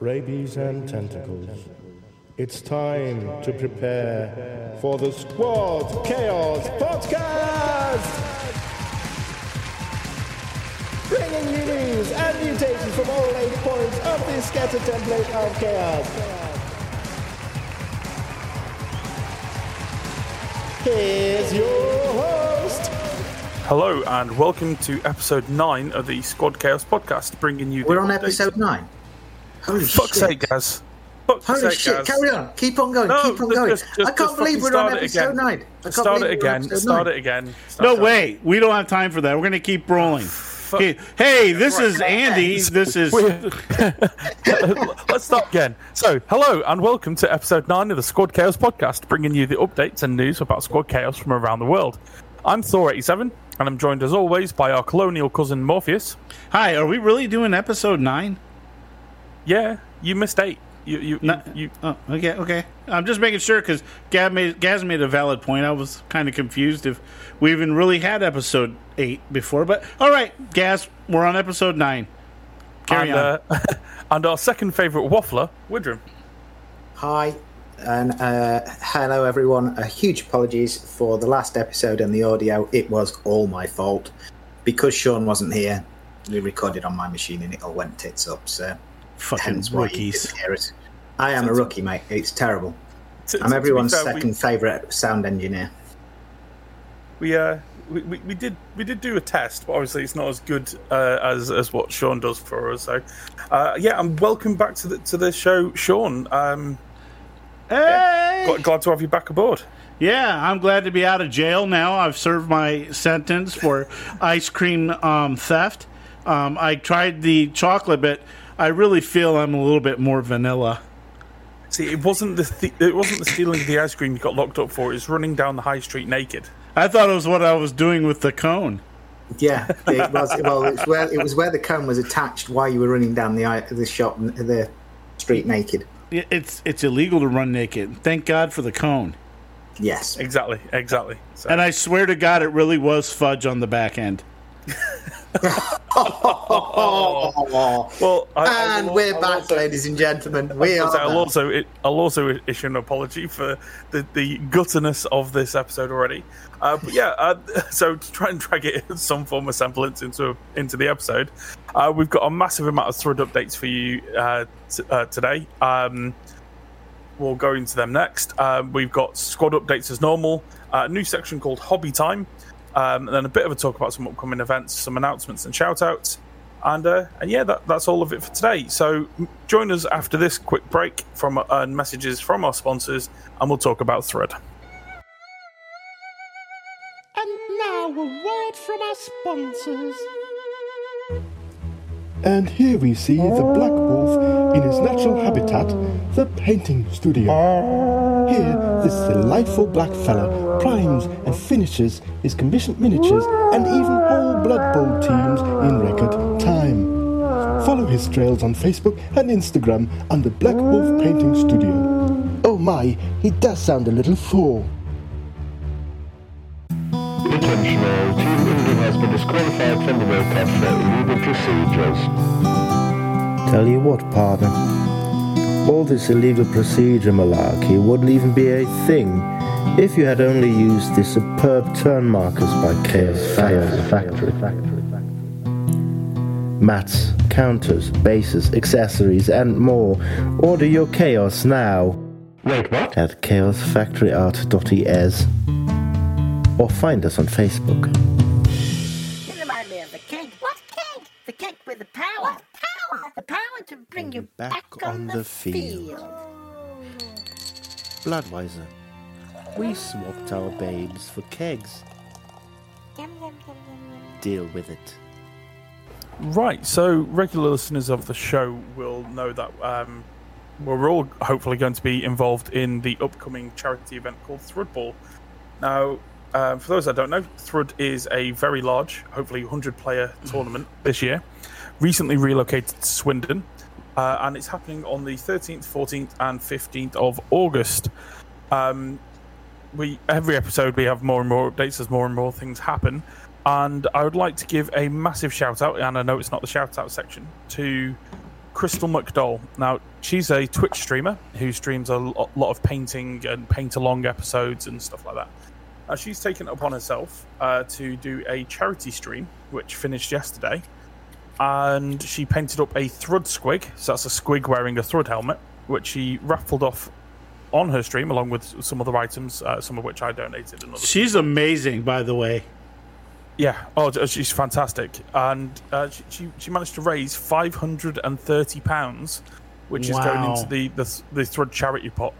rabies and tentacles. It's time to prepare for the Squad Chaos Podcast! Bringing you news and mutations from all eight points of this scattered template of chaos. Here's your host, Hello and welcome to episode nine of the Squad Chaos podcast, bringing you. the We're on episode nine. Holy Fuck's shit! sake, Gaz. Fuck's Holy sake, shit! Gaz. Carry on. Keep on going. No, Keep on going. just- just- I can't believe we're on it episode again. nine. I can't Start believe it we're on again. Start nine. it again. Start- No way. We don't have time for that. We're going to keep rolling. Okay. Hey, this is Andy. This is. Let's start again. So, hello and welcome to episode nine of the Squad Chaos podcast, bringing you the updates and news about Squad Chaos from around the world. I'm Thor87, and I'm joined as always by our colonial cousin Morpheous. Hi, are we really doing episode nine? Yeah, you missed eight. You, you, Not, you, Oh, okay, okay. I'm just making sure because Gaz made, Gaz made a valid point. I was kind of confused if we even really had episode eight before. But all right, Gaz, we're on episode nine. Carry and, on. uh, and our second favourite waffler, Widram. Hi and uh, hello everyone. A huge apologies for the last episode and the audio. It was all my fault because Sean wasn't here. We recorded on my machine and it all went tits up. So Fucking hence rookies. didn't hear it. I am a rookie, mate. It's terrible. To- to- I'm to be everyone's fair, we- second favourite sound engineer. We uh we, we, we did we did do a test, but obviously it's not as good uh, as as what Sean does for us. So uh, yeah, and welcome back to the to the show, Sean. Um, Hey! glad, glad to have you back aboard. Yeah, I'm glad to be out of jail now. I've served my sentence for ice cream um, theft. Um, I tried the chocolate, but I really feel I'm a little bit more vanilla. See, it wasn't the th- it wasn't the stealing of the ice cream you got locked up for. It was running down the high street naked. I thought it was what I was doing with the cone. Yeah, it was. Well, it's where it was where the cone was attached while you were running down the the shop, the street naked. It's it's illegal to run naked. Thank God for the cone. Yes. Exactly, exactly. So, And I swear to God, it really was fudge on the back end. well, I, I And will- we're back, also- ladies and gentlemen. We I'll are. I'll also it, I'll also issue an apology for the the gutterness of this episode already. Uh, but yeah, uh, so to try and drag it in some form of semblance into into the episode, uh, we've got a massive amount of Thrud updates for you uh, t- uh, today. Um, we'll go into them next. Um, we've got squad updates as normal, uh, a new section called Hobby Time, um, and then a bit of a talk about some upcoming events, some announcements and shout outs. And, uh, and yeah, that, that's all of it for today. So join us after this quick break from uh, messages from our sponsors, and we'll talk about Thrud. And now a word from our sponsors. And here we see the black wolf in his natural habitat, the painting studio. Here, this delightful black fella primes and finishes his commissioned miniatures and even whole Blood Bowl teams in record time. Follow his trails on Facebook and Instagram under Black Wolf Painting Studio. Oh my, he does sound a little full. Attention been disqualified from the World Cup for illegal procedures. Tell you what, partner. All this illegal procedure malarkey wouldn't even be a thing if you had only used the superb turn markers by Chaos Factory. Mats, counters, bases, accessories, and more. Order your chaos now Wait, what? at chaosfactoryart.es or find us on Facebook. Bring you back, on, the, field. Bloodweiser. We swapped our babes for kegs. Yum, yum, yum, yum, yum. Deal with it. Right, so regular listeners of the show will know that um, we're all hopefully going to be involved in the upcoming charity event called Thrudball. Now, um, for those that don't know, Thrud is a very large, hopefully 100 player tournament this year, recently relocated to Swindon, uh, and it's happening on the 13th, 14th, and 15th of August. Um, we every episode we have more and more updates as more and more things happen. And I would like to give a massive shout out, and I know it's not the shout out section, to Crystal McDowell. Now, she's a Twitch streamer who streams a lot of painting and paint along episodes and stuff like that. Uh, she's taken it upon herself uh, to do a charity stream, which finished yesterday. And she painted up a Thrud squig. So that's a squig wearing a Thrud helmet, which she raffled off on her stream along with some other items, uh, some of which I donated. And. She's amazing, by the way. Yeah. Oh, she's fantastic, and uh, she, she she managed to raise five hundred and thirty pounds, which is going into the the, the Thrud charity pot.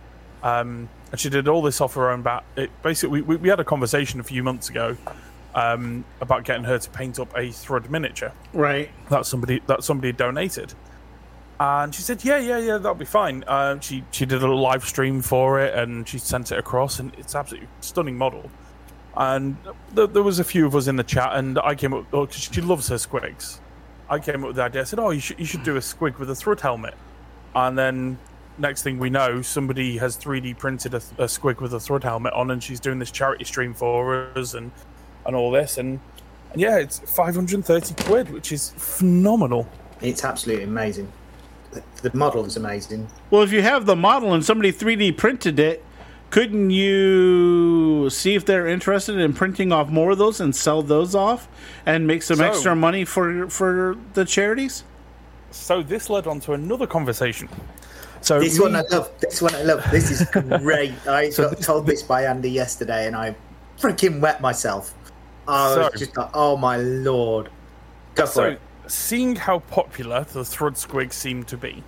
Um, and she did all this off her own bat. It basically we, we had a conversation a few months ago um, about getting her to paint up a Thrud miniature Right. that somebody that somebody donated. And she said, "Yeah, yeah, yeah, that'll be fine." Uh, she she did a live stream for it, and she sent it across, and it's absolutely stunning model. And th- there was a few of us in the chat, and I came up because she loves her squigs. I came up with the idea. I said, "Oh, you should you should do a squig with a Thrud helmet." And then next thing we know, somebody has 3D printed a, a squig with a Thrud helmet on, and she's doing this charity stream for us, and and all this, and, and yeah, it's 530 quid, which is phenomenal. It's absolutely amazing. The, the model is amazing. Well, if you have the model and somebody 3D printed it, couldn't you see if they're interested in printing off more of those and sell those off and make some So- extra money for for the charities? So this led on to another conversation. So This me- one I love. This one I love. This is great. I got told this by Andy yesterday, and I freaking wet myself. I was just like, oh my lord. Go So, seeing how popular the Thrud Squig seemed to be,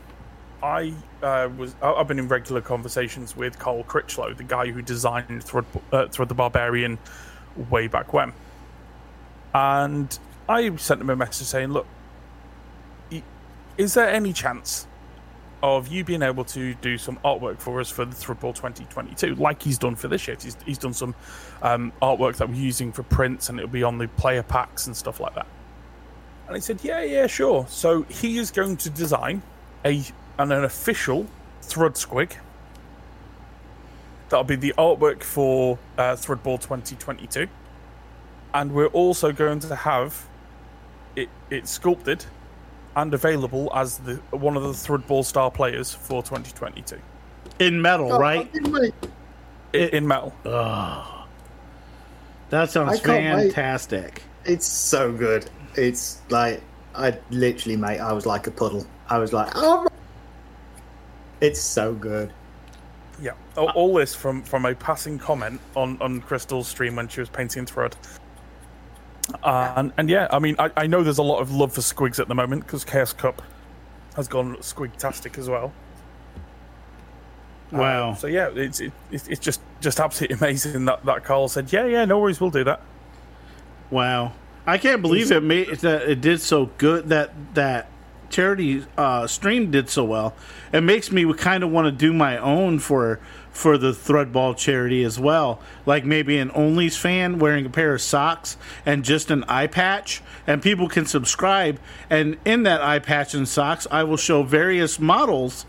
I uh, was I've been in regular conversations with Carl Critchlow, the guy who designed Thrud, uh, Thrud the Barbarian way back when, and I sent him a message saying, "Look, is there any chance of you being able to do some artwork for us for the Thrudball 2022, like he's done for this year? He's, he's done some um, artwork that we're using for prints, and it'll be on the player packs and stuff like that." And he said, "Yeah, yeah, sure." So he is going to design a an, an official Thrud Squig. That'll be the artwork for uh, Thrudball 2022, and we're also going to have it it sculpted and available as the one of the Thrudball star players for 2022 In metal, oh, right? I- in metal. That sounds I can't wait. fantastic. It's so good. It's like I literally, mate. I was like a puddle. I was like, oh. My... It's so good. Yeah, all, all this from from a passing comment on on Crystal's stream when she was painting Thrud. Uh, and and yeah, I mean, I, I know there's a lot of love for squigs at the moment because Chaos Cup has gone squigtastic as well. Wow. So yeah, it's it, it's it's just just absolutely amazing that that Carl said, yeah, yeah, no worries, we'll do that. Wow. I can't believe it made that it did so good that that charity uh, stream did so well. It makes me kind of want to do my own for for the Thrudball charity as well. Like maybe an Only's fan wearing a pair of socks and just an eye patch, and people can subscribe. And in that eye patch and socks, I will show various models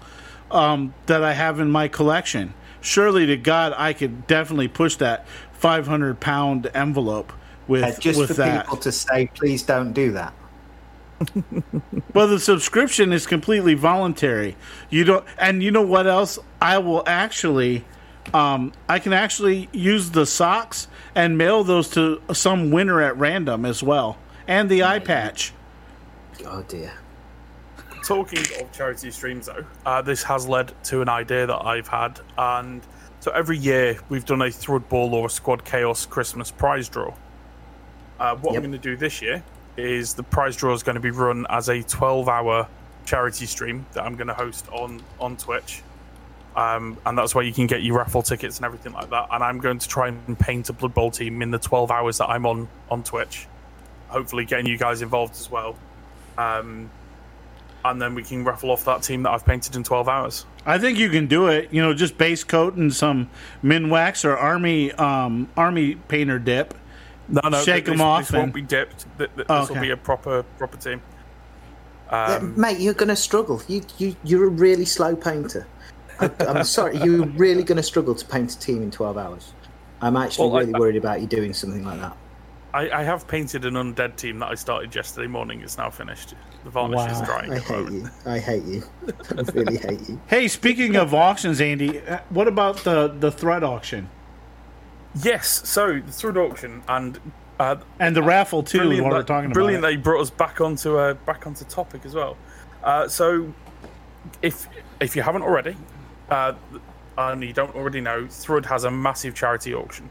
um, that I have in my collection. Surely to God, I could definitely push that 500 pound envelope with Uh, just with for that. people to say, please don't do that. Well, the subscription is completely voluntary. You don't, and you know what else? I will actually, um, I can actually use the socks and mail those to some winner at random as well, and the eye patch. Oh dear. Talking of charity streams, though, uh, this has led to an idea that I've had, and so every year we've done a Thrud Ball or a Squad Chaos Christmas prize draw. Uh, what Yep. I'm going to do this year is the prize draw is going to be run as a 12-hour charity stream that I'm going to host on on Twitch, um, and that's where you can get your raffle tickets and everything like that. And I'm going to try and paint a Blood Bowl team in the 12 hours that I'm on on Twitch. Hopefully, getting you guys involved as well. Um, and then we can raffle off that team that I've painted in 12 hours. I think you can do it. You know, just base coat and some min wax or army um, army painter dip. No, no, Shake this, 'em off This won't be dipped. Th- th- Oh, this will be a proper proper team. Yeah, Um, mate, you're going to struggle. You, you, you're a really slow painter. I, I'm sorry, you're really going to struggle to paint a team in 12 hours. I'm actually Well, I- really worried about you doing something like that. I, I have painted an undead team that I started yesterday morning. It's now finished. The varnish is drying. I hate you. I hate you. I really hate you. Hey, speaking of auctions, Andy, uh, what about the the Thrud auction Yes, so the Thrud auction and uh, and the raffle too? brilliant, While we're that- talking brilliant about they brought us back onto uh, back onto topic as well. Uh, so, if if you haven't already, uh, and you don't already know, Thrud has a massive charity auction.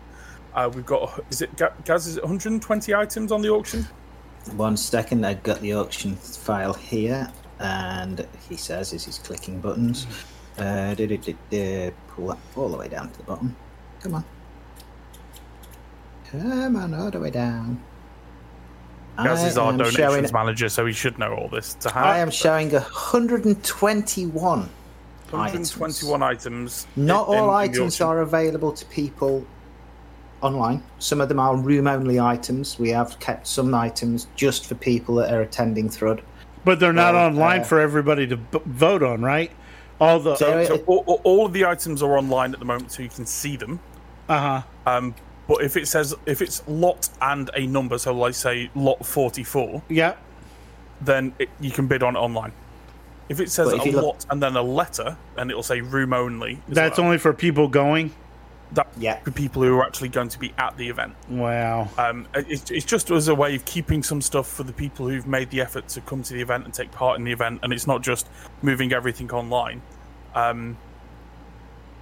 Uh, we've got is it Gaz? Is it 120 items on the auction? One second, I've got the auction file here, and he says as he's clicking buttons, uh, du- du- du, pull that all the way down to the bottom. Come on. Come on, all the way down. Gaz is our donations showing, manager, so he should know all this. I am showing 121 121 items. Not in- in all the items are available to people online. Some of them are room only items. We have kept some items just for people that are attending Thrud. But they're not Well, online uh, for everybody to b- vote on, right? All the So- So all, all- all of the items are online at the moment, so you can see them. uh huh. Um, but if it says if it's lot and a number, so like say lot 44, Yeah. then it, you can bid on it online. If it says if a you look- lot and then a letter, and it'll say room only. That's well. only for people going. that Yeah. for people who are actually going to be at the event. Wow. Um, it's, it's just as a way of keeping some stuff for the people who've made the effort to come to the event and take part in the event, and it's not just moving everything online. Um,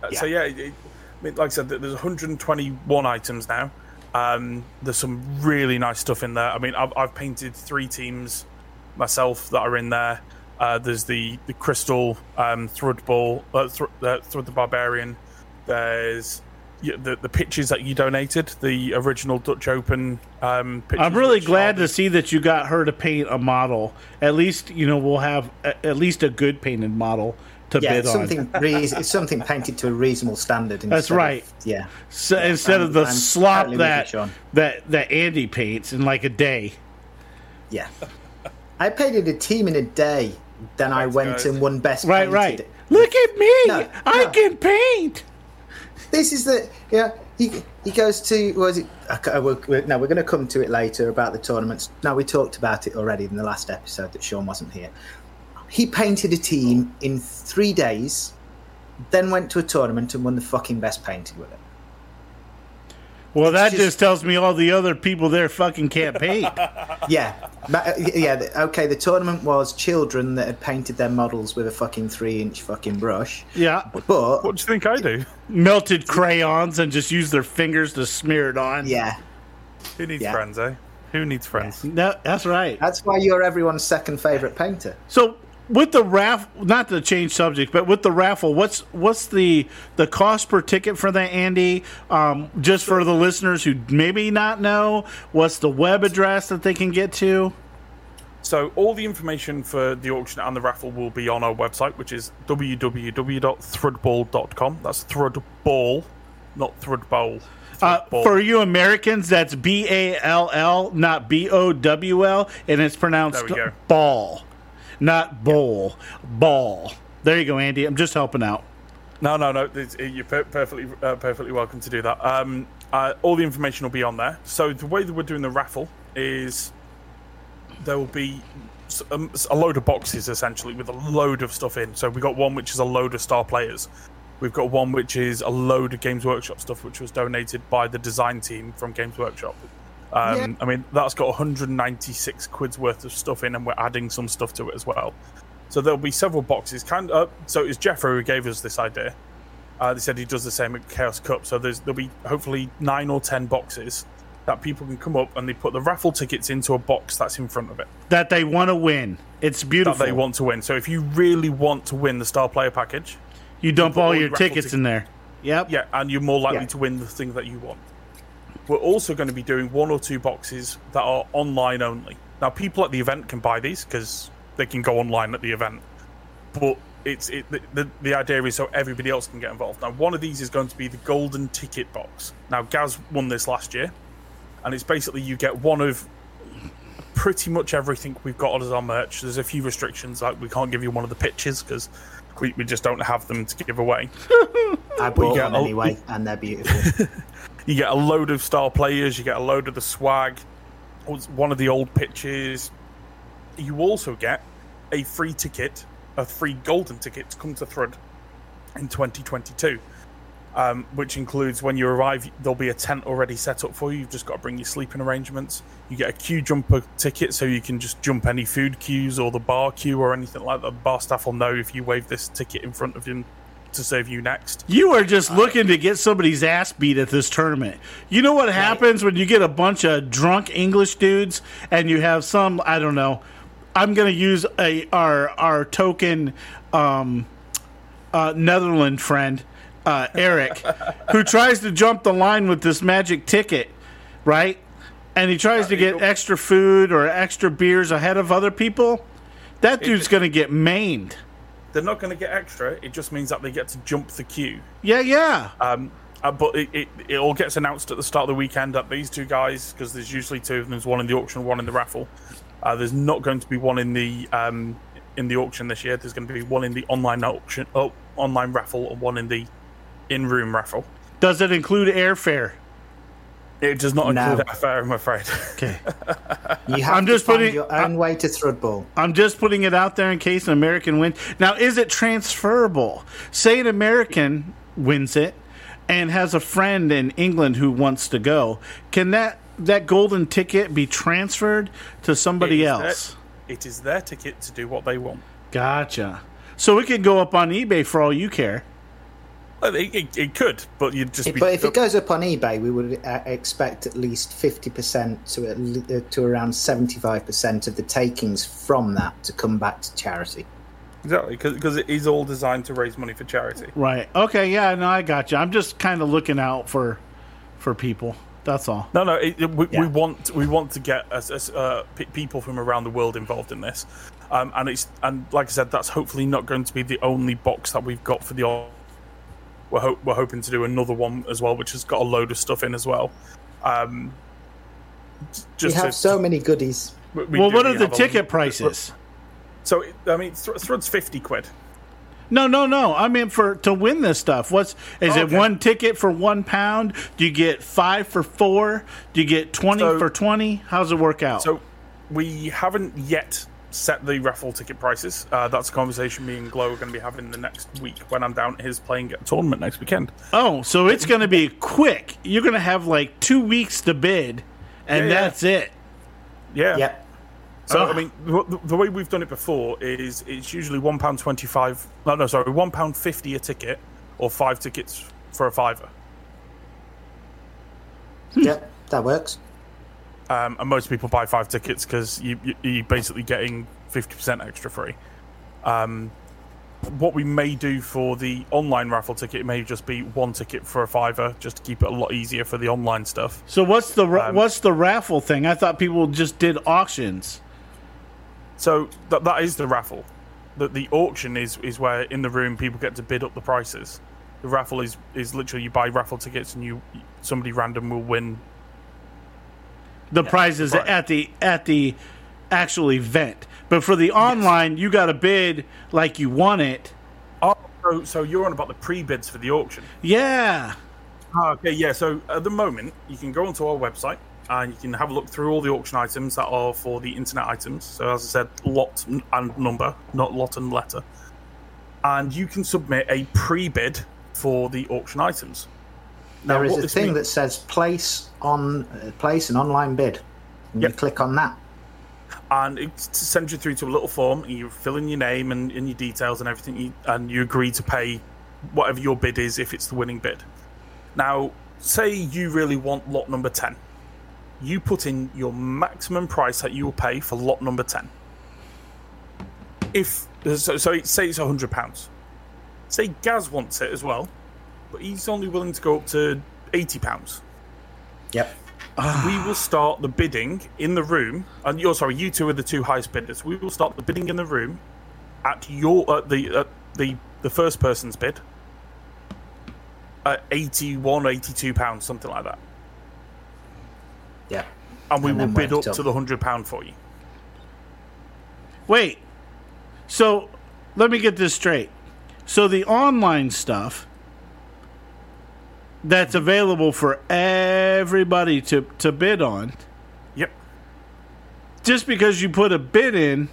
uh, So yeah, it, it- I mean, like I said, there's 121 items now. Um, there's some really nice stuff in there. I mean, I've, I've painted three teams myself that are in there. Uh, there's the the crystal um, Thrud Ball, uh, Thr- uh, Thrud the Barbarian. There's yeah, the the pitches that you donated, the original Dutch Open um, pitches. I'm really glad are- to see that you got her to paint a model. At least you know we'll have a, at least a good painted model to Yeah, bid it's on. something reas it's something painted to a reasonable standard. That's instead of- right. yeah. So instead of the I'm- I'm slop totally with you, that that that Andy paints in like a day. Yeah. I painted a team in a day. Then I went guys. and won best Right, painted. right. Look at me! No, I no. can paint. This is the yeah. He he goes to was it? Okay, uh, we're, we're, no, we're going to come to it later about the tournaments. No, we talked about it already in the last episode that Sean wasn't here. He painted a team in three days, then went to a tournament and won the fucking best painted with it. Well, that just- just tells me all the other people there fucking can't paint. Yeah, uh, yeah. Okay, the tournament was children that had painted their models with a fucking three-inch fucking brush. yeah, But What do you think I do? melted crayons and just use their fingers to smear it on. yeah, Who needs Yeah. friends, eh? Who needs friends? No, that's right. that's why you're everyone's second favorite painter. So with the raffle, not to change subject, but with the raffle, what's what's the the cost per ticket for that, Andy? Um, just for the listeners who maybe not know, what's the web address that they can get to? So all the information for the auction and the raffle will be on our website, which is www.thrudball.com. That's thrudball, not Thrudbowl. Uh, for you Americans, that's B A L L, not B O W L, and it's pronounced There we go. ball, not bowl. Ball. There you go, Andy. I'm just helping out. No, no, no. You're per- perfectly, uh, perfectly welcome to do that. Um, uh, all the information will be on there. So the way that we're doing the raffle is there will be a, um, load of boxes essentially with a load of stuff in. So we got one which is a load of star players. We've got one which is a load of Games Workshop stuff, which was donated by the design team from Games Workshop. Um, I mean, that's got 196 quid's worth of stuff in, and we're adding some stuff to it as well. So there'll be several boxes. Kind of, so it's Jeffrey who gave us this idea. Uh, they said he does the same at Chaos Cup. So there's there'll be hopefully nine or ten boxes that people can come up and they put the raffle tickets into a box that's in front of it That they want to win. It's that beautiful. they want to win. So if you really want to win the star player package, you dump put all all your tickets- in there. Yep. yeah, and you're more likely Yeah. to win the thing that you want. We're also going to be doing one or two boxes that are online only. Now, people at the event can buy these because they can go online at the event, but it's it, the, the the idea is so everybody else can get involved. Now, one of these is going to be the golden ticket box. Now, Gaz won this last year, and it's basically you get one of pretty much everything we've got as our merch. There's a few restrictions, like we can't give you one of the pitches because we, we just don't have them to give away. I bought them anyway, and they're beautiful. You get a load of star players. You get a load of the swag. One of the old pitches. You also get a free ticket, a free golden ticket to come to Thrud in 2022 um, which includes when you arrive, there'll be a tent already set up for you. You've just got to bring your sleeping arrangements. You get a queue jumper ticket, so you can just jump any food queues or the bar queue or anything like that. The bar staff will know if you wave this ticket in front of him to save you next. You are just looking to get somebody's ass beat at this tournament. You know what happens when you get a bunch of drunk English dudes and you have some I don't know. I'm going to use a our our token um, uh, Netherland friend uh, Eric, who tries to jump the line with this magic ticket, right? And he tries to get extra food or extra beers ahead of other people. That dude's going to get maimed. They're not going to get extra. It just means that they get to jump the queue. Yeah, yeah. Um, uh, but it, it, it all gets announced at the start of the weekend that these two guys, because there's usually two of them, there's one in the auction, one in the raffle. Uh, there's not going to be one in the um, in the auction this year. There's going to be one in the online auction, oh, online raffle, and one in the in-room raffle. Does it include airfare? It does not No. include airfare, I'm afraid. Okay. You have I'm to just find putting- your own way to Thrudball. I'm just putting it out there in case an American wins. Now, is it transferable? Say an American wins it and has a friend in England who wants to go. Can that that golden ticket be transferred to somebody It is their- else? it is their ticket to do what they want. Gotcha. So it could go up on eBay for all you care. Well, It, it, it could, but you'd just be. But if it goes up on eBay, we would uh, expect at least 50% to, at uh, to around 75% of the takings from that to come back to charity. exactly because it is all designed to raise money for charity. Right. Okay. Yeah. No, I got you. I'm just kind of looking out for for people. That's all. No, no, it, it- we, Yeah. we want we want to get as, as, uh, pe people from around the world involved in this, um, and it's and like I said, that's hopefully not going to be the only box that we've got for the. Au- We're ho- we're hoping to do another one as well, which has got a load of stuff in as well. Um, j- We have to- so many goodies. we- we well, do- what we are the have a- ticket prices? So I mean, Thr- Thrud's fifty quid. No, no, no. I mean, for to win this stuff, what's is it? Okay. One ticket for one pound? Do you get five for four? Do you get twenty So- for twenty? How's it work out? So we haven't yet set the raffle ticket prices. Uh, that's a conversation me and Glow are going to be having the next week when I'm down at his playing at a tournament next weekend. oh, so it's going to be quick. You're going to have like two weeks to bid, and Yeah, yeah. that's it. Yeah. Yep. So Ah. I mean, the, the way we've done it before is it's usually one pound twenty-five. No, no, sorry, one pound fifty a ticket, or five tickets for a fiver. Yep, that works. Um, and most people buy five tickets because you, you, you're basically getting fifty percent extra free. Um, what we may do for the online raffle ticket may just be one ticket for a fiver, just to keep it a lot easier for the online stuff. So what's the ra- Um, what's the raffle thing? I thought people just did auctions. So that that is the raffle. The the auction is is where in the room people get to bid up the prices. The raffle is is literally you buy raffle tickets and you somebody random will win. The prizes right. at the at the actual event, but for the online, you got to bid like you want it. Oh, so, so you're on about the pre bids for the auction. Yeah. Ah, okay, yeah. So at the moment, you can go onto our website and you can have a look through all the auction items that are for the internet items. So as I said, lot and number, not lot and letter. And you can submit a pre-bid for the auction items. Now, There is a thing means- that says place on uh, place an online bid. And Yep. You click on that. and it sends you through to a little form. And you fill in your name and, and your details and everything, you, and you agree to pay whatever your bid is if it's the winning bid. Now, say you really want lot number ten, you put in your maximum price that you will pay for lot number ten. If so, so say it's hundred pounds. Say Gaz wants it as well, but he's only willing to go up to eighty pounds Yep. we will start the bidding in the room, and you're sorry, you two are the two highest bidders. We will start the bidding in the room at your at the at the the first person's bid at 81, 82 pounds, something like that, yeah and we And will bid up up. to the hundred pound for you. Wait. So let me get this straight. So the online stuff that's available for everybody to, to bid on. Yep. Just because you put a bid in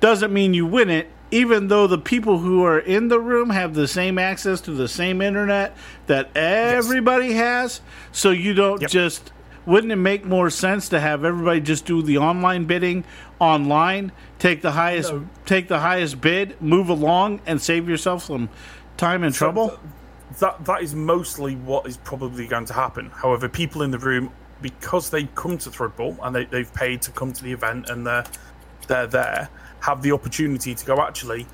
doesn't mean you win it, even though the people who are in the room have the same access to the same internet that everybody has. So you don't Yep. just. Wouldn't it make more sense to have everybody just do the online bidding online, take the highest No. take the highest bid, move along, and save yourself some time and trouble? That that is mostly what is probably going to happen. However, people in the room, because they come to Thrudball and they, they've paid to come to the event and they're they're there, have the opportunity to go. Actually,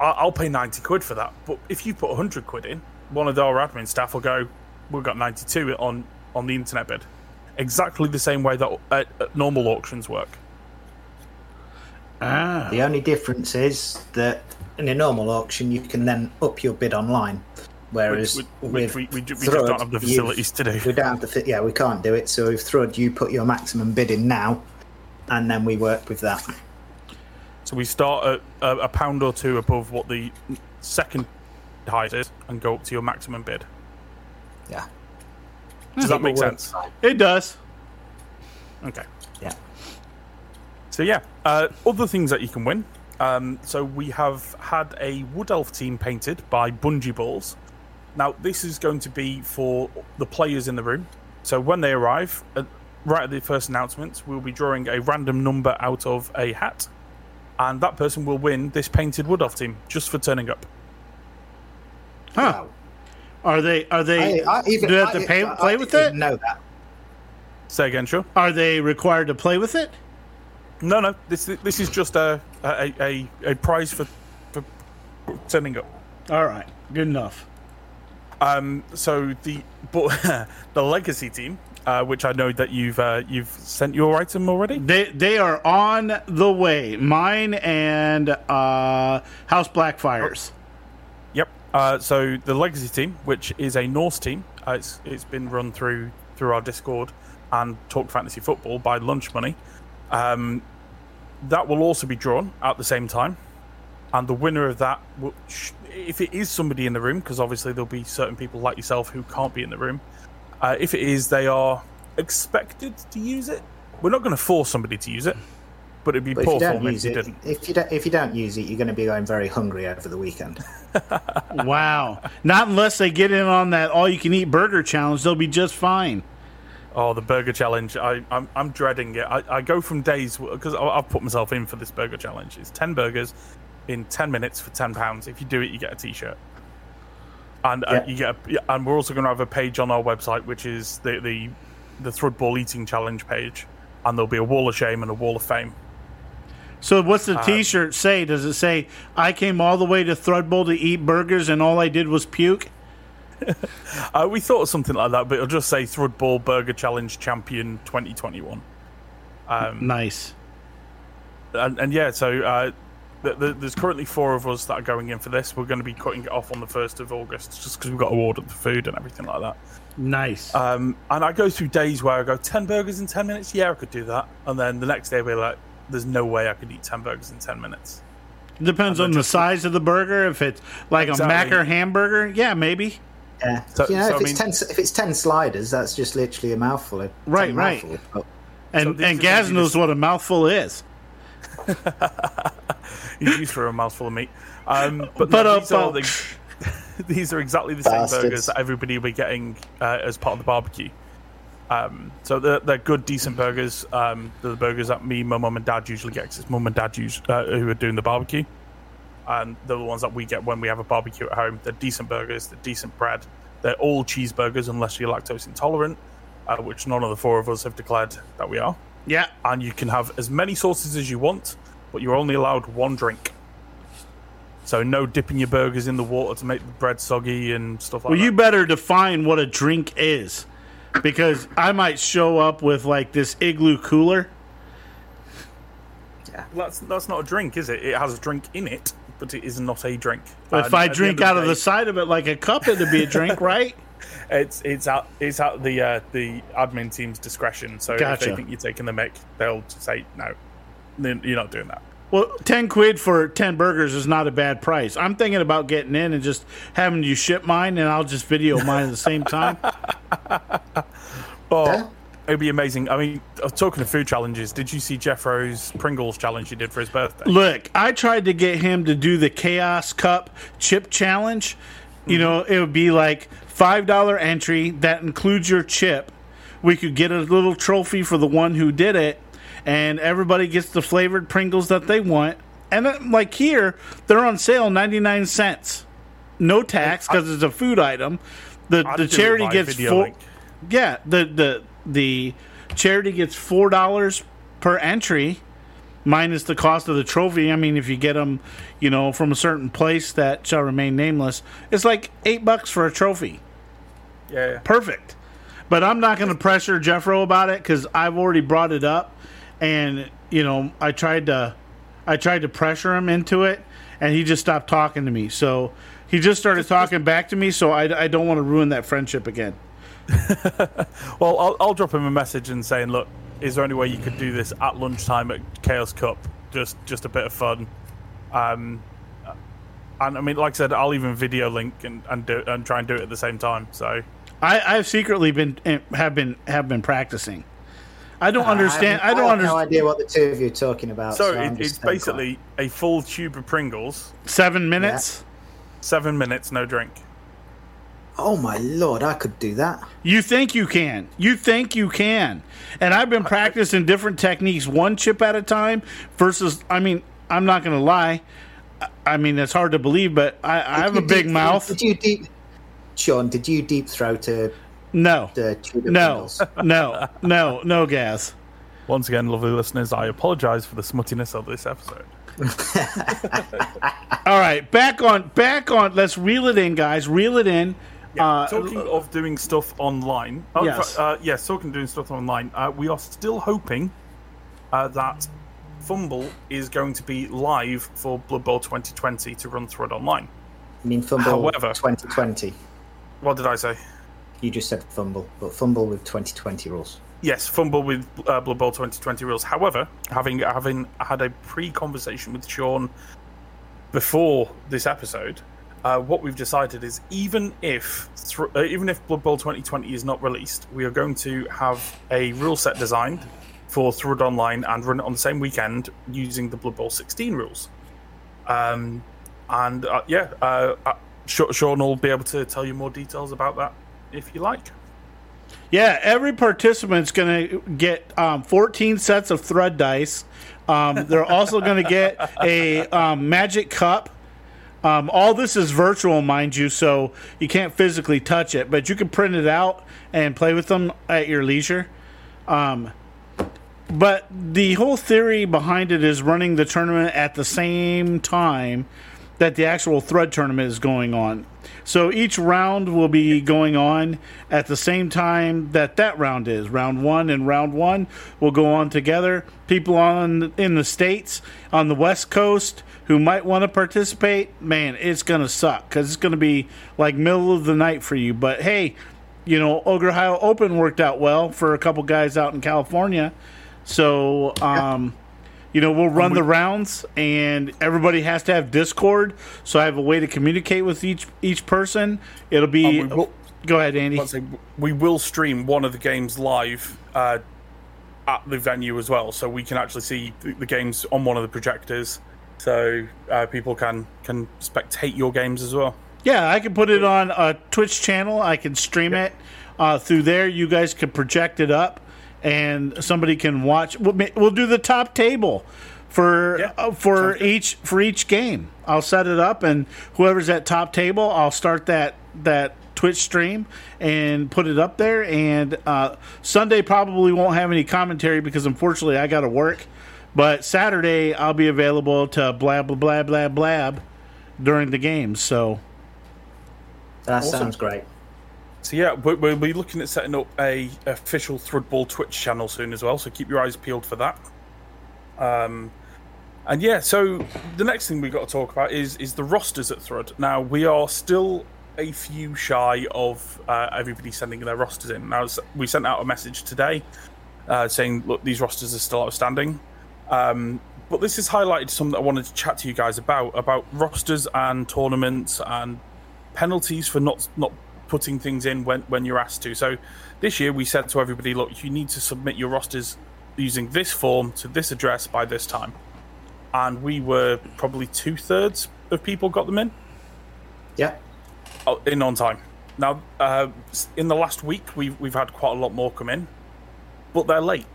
I'll pay ninety quid for that. But if you put hundred quid in, one of our admin staff will go, "We've got ninety two on on the internet bid." Exactly the same way that uh, uh, normal auctions work. Ah. The only difference is that in a normal auction, you can then up your bid online. Whereas Which- which with we- we ju- we just don't have the you've- facilities to do. We don't have the fi- yeah, we can't do it. So with Thrud, you put your maximum bid in now, and then we work with that. So we start at a, a pound or two above what the second highest is and go up to your maximum bid. Yeah. Does that make sense? It does. Okay. Yeah. So yeah, uh, other things that you can win. Um, so we have had a wood elf team painted by Bungee Balls. Now this is going to be for the players in the room. So when they arrive, uh, right at the first announcement, we'll be drawing a random number out of a hat, and that person will win this painted wood elf team just for turning up. Huh. Wow. Are they are they I, I even, do they have I- to pay, I- I play with didn't it? Know that. Say again, sure. Are they required to play with it? No, no. This this is just a a, a, a prize for for turning up. All right, good enough. Um, so the but the legacy team, uh, which I know that you've uh, you've sent your item already. They they are on the way. Mine and uh, House Blackfires. Yep. Uh, so the legacy team, which is a Norse team, uh, it's it's been run through through our Discord and Talk Fantasy Football by Lunch Money. Um, that will also be drawn at the same time, and the winner of that, will, if it is somebody in the room, because obviously there'll be certain people like yourself who can't be in the room. Uh, if it is, they are expected to use it. We're not going to force somebody to use it, but it'd be But if you poor form if you it, didn't. if you don't, if you don't use it, you're going to be going very hungry over the weekend. wow. Not unless they get in on that all you can eat burger challenge, they'll be just fine. Oh, the burger challenge! I, I'm I'm dreading it. I, I go from days because I've put myself in for this burger challenge. It's ten burgers in ten minutes for ten pounds. If you do it, you get a T-shirt, and uh, you get. A, and we're also going to have a page on our website, which is the the the Thrudball eating challenge page, and there'll be a wall of shame and a wall of fame. So what's the T-shirt say? Does it say I came all the way to Thrudbowl to eat burgers and all I did was puke? Uh, we thought of something like that, but it'll just say Thrudball Burger Challenge Champion 2021. Nice. and, and yeah, so uh, th- th- there's currently four of us that are going in for this. We're going to be cutting it off on the first of August, just because we've got to order the food and everything like that. Nice. Um, and I go through days where I go ten burgers in ten minutes. Yeah, I could do that, and then the next day we're like, "There's no way I could eat ten burgers in ten minutes." Depends on the size of the burger. If it's like a Exactly. Macker hamburger, yeah, maybe. Yeah. So- you know, so if I it's ten, if it's ten sliders, that's just literally a mouthful. Of, Right, right. mouthfuls. But And these and Gaz knows the- what a mouthful is. You you throw a mouthful of meat. Um, but But, no, uh, these, are the, these are exactly the same burgers that everybody will be getting uh, as part of the barbecue. Um, so they're, they're good, decent burgers. Um, they're the burgers that me, my mum, and dad usually get 'cause it's mum and dad use, uh, who are doing the barbecue. And they're the ones that we get when we have a barbecue at home. They're decent burgers, they're decent bread. They're all cheeseburgers unless you're lactose intolerant, uh, which none of the four of us have declared that we are Yeah. and you can have as many sauces as you want, but you're only allowed one drink. So no dipping your burgers in the water to make the bread soggy and stuff like Well, that. you better define what a drink is, because I might show up with like this igloo cooler. Yeah. That's that's not a drink, is it? It has a drink in it, but it is not a drink. If And I drink out of day, the side of it like a cup, it'd be a drink, right? it's it's at it's at the uh, the admin team's discretion. So if they think you're taking the mic, they'll say no, then you're not doing that. Well, ten quid for ten burgers is not a bad price. I'm thinking about getting in and just having you ship mine, and I'll just video mine at the same time. Oh, Yeah. It'd be amazing. I mean, uh, talking of food challenges, did you see Jeffro's Pringles challenge he did for his birthday? Look, I tried to get him to do the Chaos Cup chip challenge. You know, it would be like five dollar entry that includes your chip. We could get a little trophy for the one who did it, and everybody gets the flavored Pringles that they want. And then, like here, they're on sale ninety nine cents, no tax because it's a food item. The I'd the charity gets four. link. Yeah, the the the charity gets four dollars per entry, minus the cost of the trophy. I mean, if you get them, you know, from a certain place that shall remain nameless, it's like eight bucks for a trophy. Yeah, yeah. Perfect. But I'm not going to pressure Jeffro about it because I've already brought it up, and you know, I tried to, I tried to pressure him into it, and he just stopped talking to me. So he just started talking back to me. So I, I don't want to ruin that friendship again. Well, I'll, I'll drop him a message and saying, look, is there any way you could do this at lunchtime at Chaos Cup? Just, just a bit of fun. Um, and I mean, like I said, I'll even video link and and do and try and do it at the same time. So I, I've secretly been eh, have been have been practicing. I don't understand. I, I, don't have no idea what the two of you are talking about. So So, it, it's staying basically a full tube of Pringles, Seven minutes. seven minutes, no drink. Quiet. Oh my lord, I could do that. You think you can. You think you can. And I've been practicing different techniques, one chip at a time versus. I mean, I'm not going to lie. I- I mean, it's hard to believe, but I, I have a you big deep- mouth. Did you deep, Sean? Did you deep throat a No, the no, no, no, no gas. Once again, lovely listeners, I apologise for the smuttiness of this episode. All right, back on, back on. Let's reel it in, guys. Reel it in. Uh, talking of doing stuff online, oh, Yes. uh, yes, talking of doing stuff online, uh, we are still hoping uh, that Fumbbl is going to be live for Blood Bowl 2020 to run through it online. I mean, fumble However- 2020. What did I say? You just said fumble, but fumble with 2020 rules. Yes, Fumbbl with uh, Blood Bowl 2020 rules. However, having having had a pre-conversation with Sean before this episode, uh, what we've decided is even if thr uh, even if Blood Bowl 2020 is not released, we are going to have a rule set designed for Thrud Online and run it on the same weekend using the Blood Bowl 16 rules. Um, and uh, yeah, uh, uh, Sean will be able to tell you more details about that if you like. Yeah, every participant's going to get um, 14 sets of Thrud dice. Um, they're also going to get a um, magic cup. Um, all this is virtual, mind you, so you can't physically touch it, but you can print it out and play with them at your leisure. Um, but the whole theory behind it is running the tournament at the same time that the actual Thrud tournament is going on. So each round will be going on at the same time that that round is. Round one and round one will go on together. People on in the states on the West Coast who might want to participate, man, it's gonna suck because it's gonna be like middle of the night for you. But hey, you know, Ogre Ohio Open worked out well for a couple guys out in California. So, um, you know, we'll run the rounds, and everybody has to have Discord. So I have a way to communicate with each each person. It'll be. We will- go ahead, Andy. We will stream one of the games live uh, at the venue as well, so we can actually see the games on one of the projectors, so uh, people can can spectate your games as well. Yeah, I can put it on a Twitch channel. I can stream it uh, through there. You guys can project it up, and somebody can watch. We'll, we'll do the top table for Yeah, uh, for sounds good. each for each game. I'll set it up, and whoever's at top table, I'll start that that Twitch stream and put it up there. And uh, Sunday probably won't have any commentary because unfortunately I got to work. But Saturday I'll be available to blab blah blah blah blab during the games. So. That Awesome. sounds great. So yeah, we- we'll be looking at setting up a official Thrudball Twitch channel soon as well. So keep your eyes peeled for that. Um, and yeah, so the next thing we've got to talk about is is the rosters at Thrud. Now we are still a few shy of uh, everybody sending their rosters in. Now we sent out a message today uh, saying, look, these rosters are still outstanding. Um, but this has highlighted something that I wanted to chat to you guys about about rosters and tournaments and penalties for not not putting things in when when you're asked to. So this year we said to everybody, look, you need to submit your rosters using this form to this address by this time, and we were probably two thirds of people got them in Yeah. oh, in on time. Now, uh, in the last week, we've we've had quite a lot more come in, but they're late.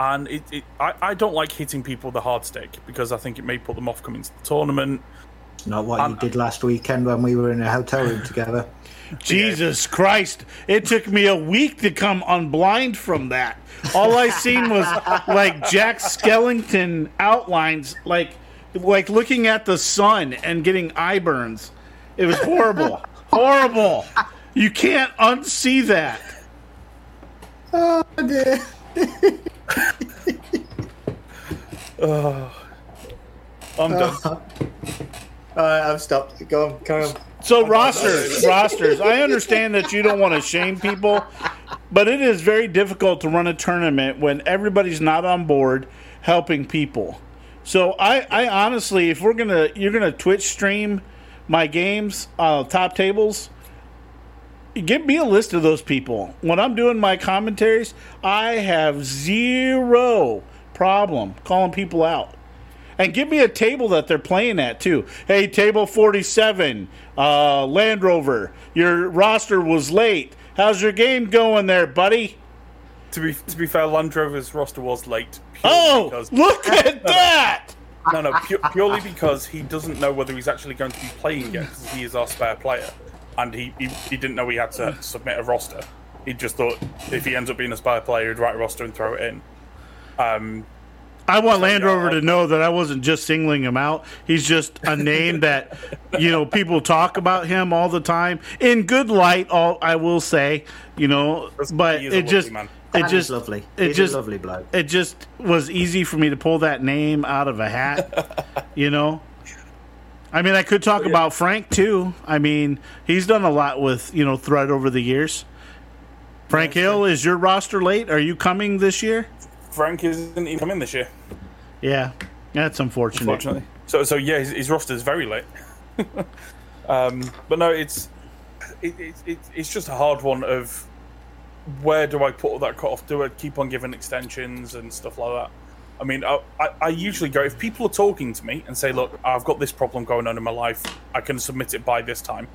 And it, it I, I don't like hitting people with a hard stick because I think it may put them off coming to the tournament. Not what Um, you did last weekend when we were in a hotel room together. Jesus Christ. It took me a week to come unblind from that. All I seen was like Jack Skellington outlines, like like looking at the sun and getting eye burns. It was horrible. horrible. You can't unsee that. Oh dear. I'm done. Alright, I've stopped. Go on, carry on. So rosters, rosters. I understand that you don't want to shame people, but it is very difficult to run a tournament when everybody's not on board helping people. So I, I honestly, if we're gonna, you're gonna Twitch stream my games, uh, top tables. Give me a list of those people. When I'm doing my commentaries, I have zero problem calling people out. And give me a table that they're playing at too. Hey, table forty-seven, uh, Land Rover. Your roster was late. How's your game going there, buddy? To be to be fair, Land Rover's roster was late. Oh, because- look at that! No, no, pu- purely because he doesn't know whether he's actually going to be playing yet because he is our spare player, and he, he he didn't know he had to submit a roster. He just thought if he ends up being a spare player, he'd write a roster and throw it in. Um, I want Land yeah, Rover to know that I wasn't just singling him out. He's just a name that you know people talk about him all the time in good light. All I will say, you know, but he is a it just man. it And just lovely. It He's just lovely bloke. it just was easy for me to pull that name out of a hat. you know. I mean, I could talk about Frank too. I mean, he's done a lot with you know Thrud over the years. Frank Hill, is your roster late? Are you coming this year? Frank isn't even coming this year, Yeah, that's unfortunate. unfortunately. So so yeah, his, his roster is very late. um, but no, it's it, it, it, it's just a hard one of where do I put all that cut off? Do I keep on giving extensions and stuff like that? I mean, I, I, usually go if people are talking to me and say, "Look, I've got this problem going on in my life. I can submit it by this time."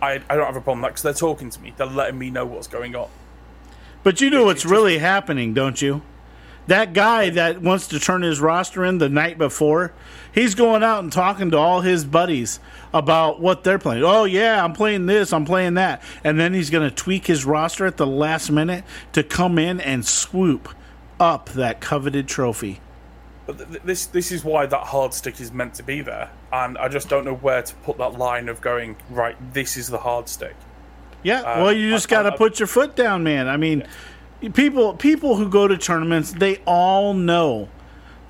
I, I don't have a problem with that because they're talking to me. They're letting me know what's going on. But you know what's really happening, don't you? That guy that wants to turn his roster in the night before, he's going out and talking to all his buddies about what they're playing. Oh yeah, I'm playing this, I'm playing that, and then he's going to tweak his roster at the last minute to come in and swoop up that coveted trophy. But th- th- this this is why that hard stick is meant to be there, and I just don't know where to put that line of going. Right, this is the hard stick. Yeah, Uh, well, you just got to put your foot down, man. I mean, people people who go to tournaments, they all know.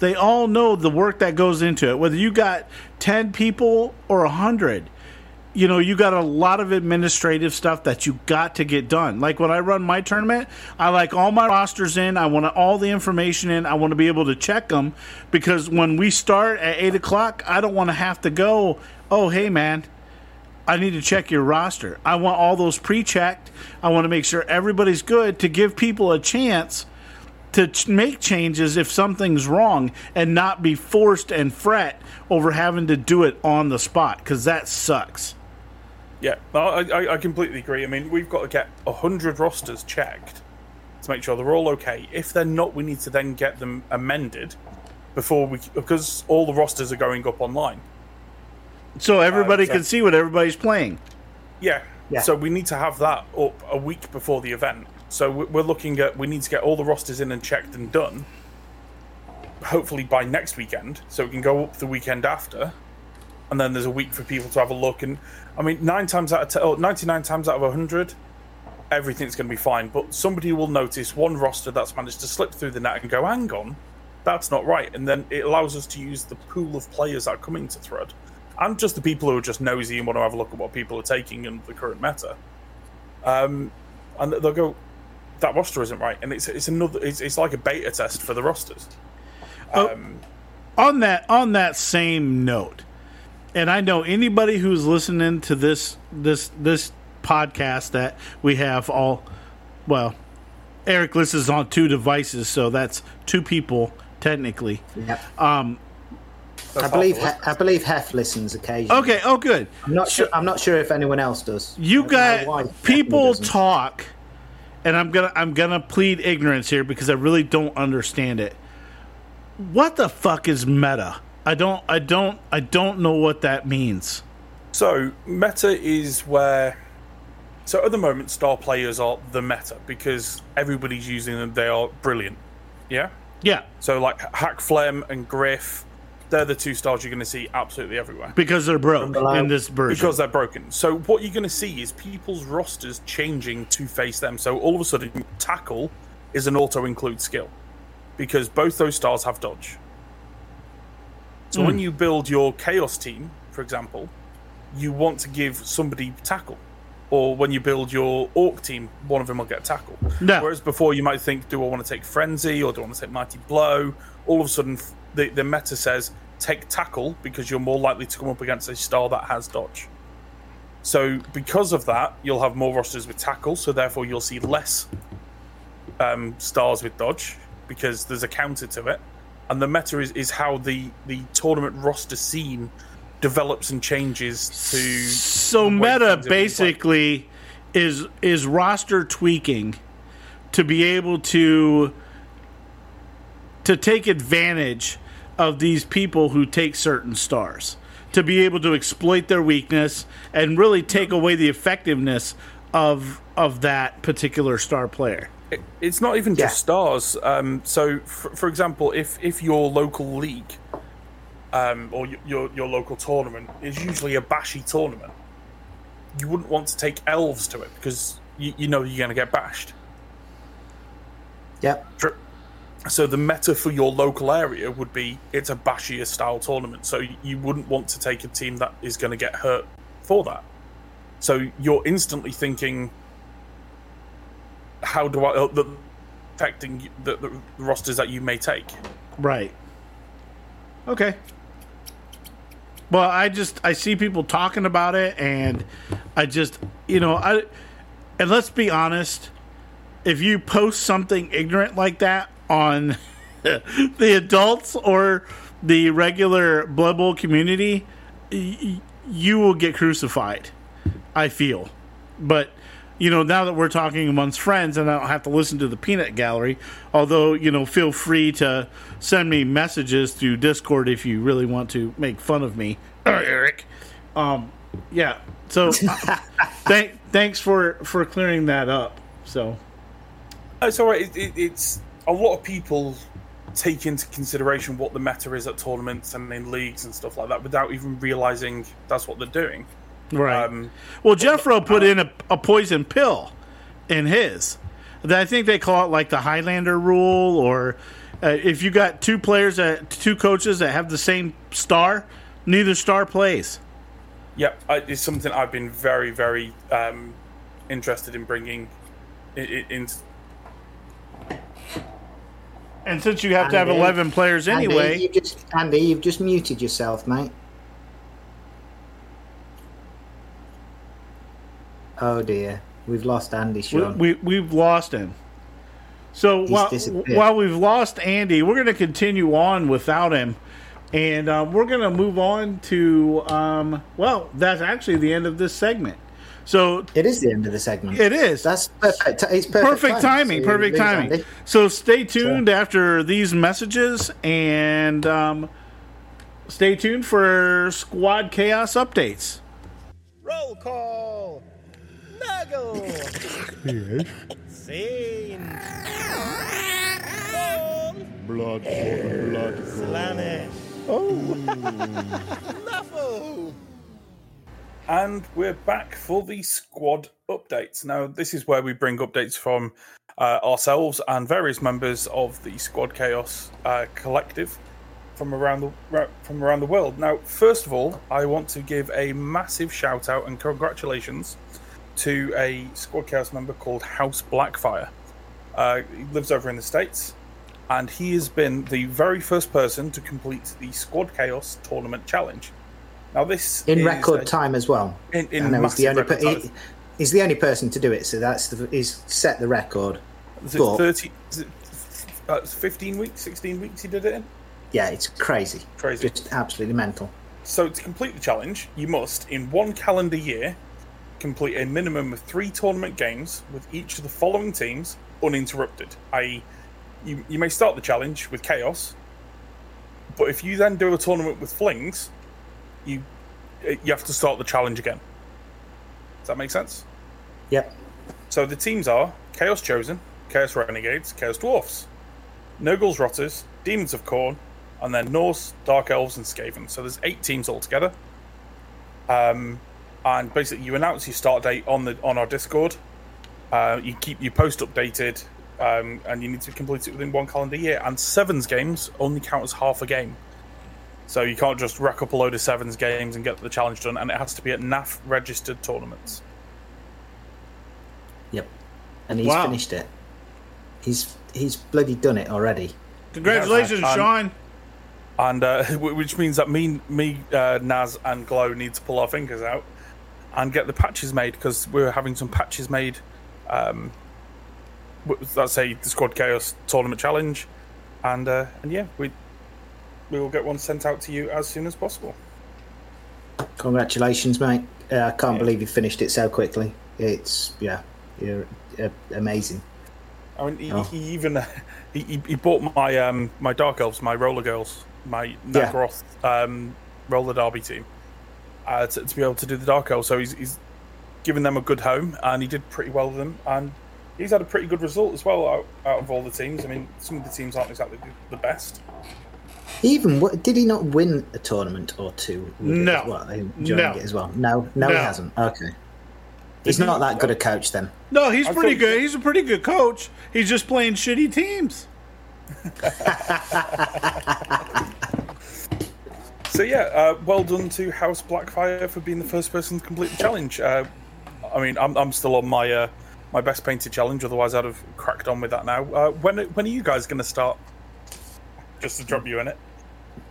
They all know the work that goes into it. Whether you got 10 people or a 100, you know, you got a lot of administrative stuff that you got to get done. Like when I run my tournament, I like all my rosters in. I want all the information in. I want to be able to check them because when we start at 8 o'clock, I don't want to have to go, oh, hey, man, I need to check your roster. I want all those pre-checked. I want to make sure everybody's good to give people a chance to ch- make changes if something's wrong and not be forced and fret over having to do it on the spot because that sucks. Yeah, no, I, I, I completely agree. I mean, we've got to get hundred rosters checked to make sure they're all okay. If they're not, we need to then get them amended before we because all the rosters are going up online. So everybody uh, so- can see what everybody's playing. Yeah. Yeah. So we need to have that up a week before the event. So we're looking at we need to get all the rosters in and checked and done. Hopefully by next weekend, so we can go up the weekend after, and then there's a week for people to have a look. And I mean, nine times out of ten, oh, 99 times out of hundred, everything's going to be fine. But somebody will notice one roster that's managed to slip through the net and go, "Hang on, that's not right." And then it allows us to use the pool of players that are coming to Thrud, and just the people who are just nosy and want to have a look at what people are taking and the current meta. Um, and they'll go, "That roster isn't right," and it's it's another. It's, it's like a beta test for the rosters. on that on that same note, and I know anybody who's listening to this this this podcast that we have all well, Eric listens on two devices, so that's two people technically. Yep. Um, I believe he- I believe Hef listens occasionally. okay, oh good. I'm not sure. I'm not sure if anyone else does. You My got people talk, and I'm gonna I'm gonna plead ignorance here because I really don't understand it. What the fuck is meta? I don't I don't I don't know what that means. So meta is where. So at the moment, star players are the meta because everybody's using them. They are brilliant. Yeah. Yeah, So like Hakflem and Griff, they're the two stars you're going to see absolutely everywhere because they're broke Below. in this version. because they're broken. So what you're going to see is people's rosters changing to face them. So all of a sudden, tackle is an auto include skill because both those stars have dodge. So when you build your chaos team, for example, you want to give somebody tackle. Or when you build your orc team, one of them will get tackle. No. Whereas before, you might think, do I want to take frenzy or do I want to take mighty blow? All of a sudden, the, the meta says take tackle because you're more likely to come up against a star that has dodge. So because of that, you'll have more rosters with tackle. So therefore, you'll see less um, stars with dodge because there's a counter to it. And the meta is, is how the the tournament roster scene develops and changes to. so meta things have been played. basically is is roster tweaking to be able to to take advantage of these people who take certain stars to be able to exploit their weakness and really take away the effectiveness of of that particular star player. It- it's not even just Yeah. stars. Um, so, for, for example, if if your local league um, or your your local tournament is usually a bashy tournament, you wouldn't want to take elves to it because you, you know you're going to get bashed. Yep. True. So the meta for your local area would be it's a bashier style tournament. So you wouldn't want to take a team that is going to get hurt for that. So you're instantly thinking, how do I uh, the affecting the, the rosters that you may take? Right. Okay. Well, I just I see people talking about it, and I just you know I and let's be honest, if you post something ignorant like that on the adults or the regular Blood Bowl community, y- you will get crucified. I feel, but you know now that we're talking amongst friends and I don't have to listen to the peanut gallery, although you know feel free to send me messages through Discord if you really want to make fun of me, Eric. Um, yeah. So thank thanks for for clearing that up. So It's all right. It, it, it's a lot of people take into consideration what the meta is at tournaments and in leagues and stuff like that without even realizing that's what they're doing. Right. Um, Well, Jeffro put in a, a poison pill in his. I think they call it like the Highlander rule, or uh, if you got two players that two coaches that have the same star, neither star plays. Yeah, it's something I've been very, very um, interested in bringing in. in, And since you have to have Andy, eleven players Andy, anyway, you just Andy, you've just muted yourself, mate. Oh dear, we've lost Andy. we, Sean. we we've lost him. So while, while we've lost Andy, we're going to continue on without him, and um, we're going to move on to um, well, that's actually the end of this segment. So it is the end of the segment. it is. That's perfect. It's perfect, perfect timing. So Perfect timing. Andy. So stay tuned after these messages and um, stay tuned for Squad Chaos updates. Roll call. Nurgle. Yes. Scene. Blood for blood. Slaanesh. Oh. Nuffle. And we're back for the squad updates. Now, this is where we bring updates from uh, ourselves and various members of the Squad Chaos uh, collective from around the ra- from around the world. Now, first of all, I want to give a massive shout out and congratulations to a Squad Chaos member called House Blackfire. Uh, he lives over in the states, and he has been the very first person to complete the Squad Chaos Tournament Challenge. Now, this in record a- time as well. In, in know he's the only per- record he, time. he's the only person to do it, so that's the, he's set the record. Is it but- 30, is it, uh, 15 weeks, 16 weeks he did it in? Yeah, it's crazy, Crazy. just absolutely mental. So to complete the challenge, you must, in one calendar year, complete a minimum of three tournament games with each of the following teams uninterrupted. I.e., you, you may start the challenge with Chaos, but if you then do a tournament with Flings, you uh, you have to start the challenge again. Does that make sense? Yep. So the teams are Chaos Chosen, Chaos Renegades, Chaos Dwarfs, Nurgles Rotters, Demons of Khorne, and then Norse, Dark Elves, and Skaven. So there's eight teams altogether. Um, and basically, you announce your start date on the on our Discord. Uh, you keep your post updated, um, and you need to complete it within one calendar year. And sevens games only count as half a game, so you can't just rack up a load of sevens games and get the challenge done. And it has to be at NAF registered tournaments. Yep. And he's Wow. finished it. He's he's bloody done it already. Congratulations, Yeah, Sean. and uh, which means that me, me, uh, Naz, and Glow need to pull our fingers out and get the patches made because we're having some patches made. Um, let's say the Squad Chaos Tournament Challenge, and uh, and yeah, we we will get one sent out to you as soon as possible. Congratulations, mate. Uh, I can't believe you finished it so quickly. It's yeah, you're uh, amazing. I mean, he, Oh. he even he, he- bought my um my Dark Elves, my Roller Girls, my Yeah. Nagroth um, Roller Derby team, uh, to, to be able to do the Dark Elves. So he's, he's given them a good home, and he did pretty well with them, and he's had a pretty good result as well out, out of all the teams. I mean, some of the teams aren't exactly the, the best. Even what, did he not win a tournament or two? with No. as well, No. it as well. No, no, he hasn't. Okay, he's not that good a coach then. No, he's I pretty thought- good. He's a pretty good coach. He's just playing shitty teams. So yeah, uh, well done to House Blackfire for being the first person to complete the challenge. Uh, I mean, I'm, I'm still on my uh, my best painted challenge. Otherwise, I'd have cracked on with that now. Uh, when when are you guys going to start? Just to drop you in it.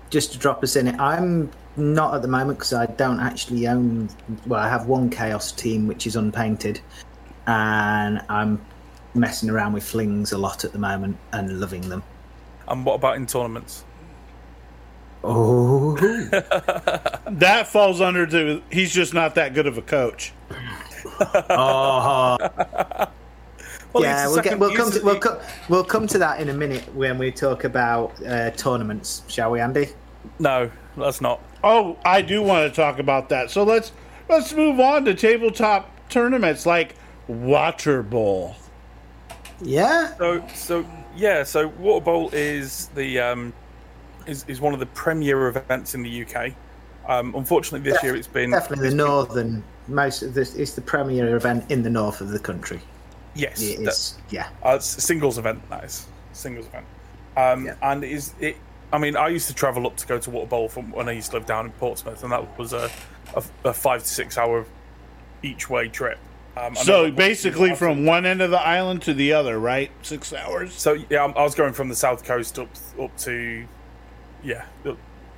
Just to drop us in it, I'm not at the moment because I don't actually own. Well, I have one Chaos team which is unpainted, and I'm messing around with flings a lot at the moment and loving them. And what about in tournaments? Oh, That falls under to he's just not that good of a coach. oh. Well, yeah, we'll, get, we'll come to we'll, co- we'll come to that in a minute when we talk about uh, tournaments, shall we, Andy? No, that's not. Oh, I do want to talk about that. So let's let's move on to tabletop tournaments like Water Bowl. Yeah. So so yeah, so Water Bowl is the um, is is one of the premier events in the UK. Um, unfortunately, this year it's been Definitely the northern most. of this It's the premier event in the north of the country. yes, It that- is. Yeah. Uh, it's a singles event, that is. Singles event. Um, Yeah. And it is it? I mean, I used to travel up to go to Water Bowl from when I used to live down in Portsmouth, and that was a, a, a five to six hour each way trip. Um, So basically, from one end of the island to the other, right? Six hours. so yeah, I'm- I was going from the south coast up up to yeah,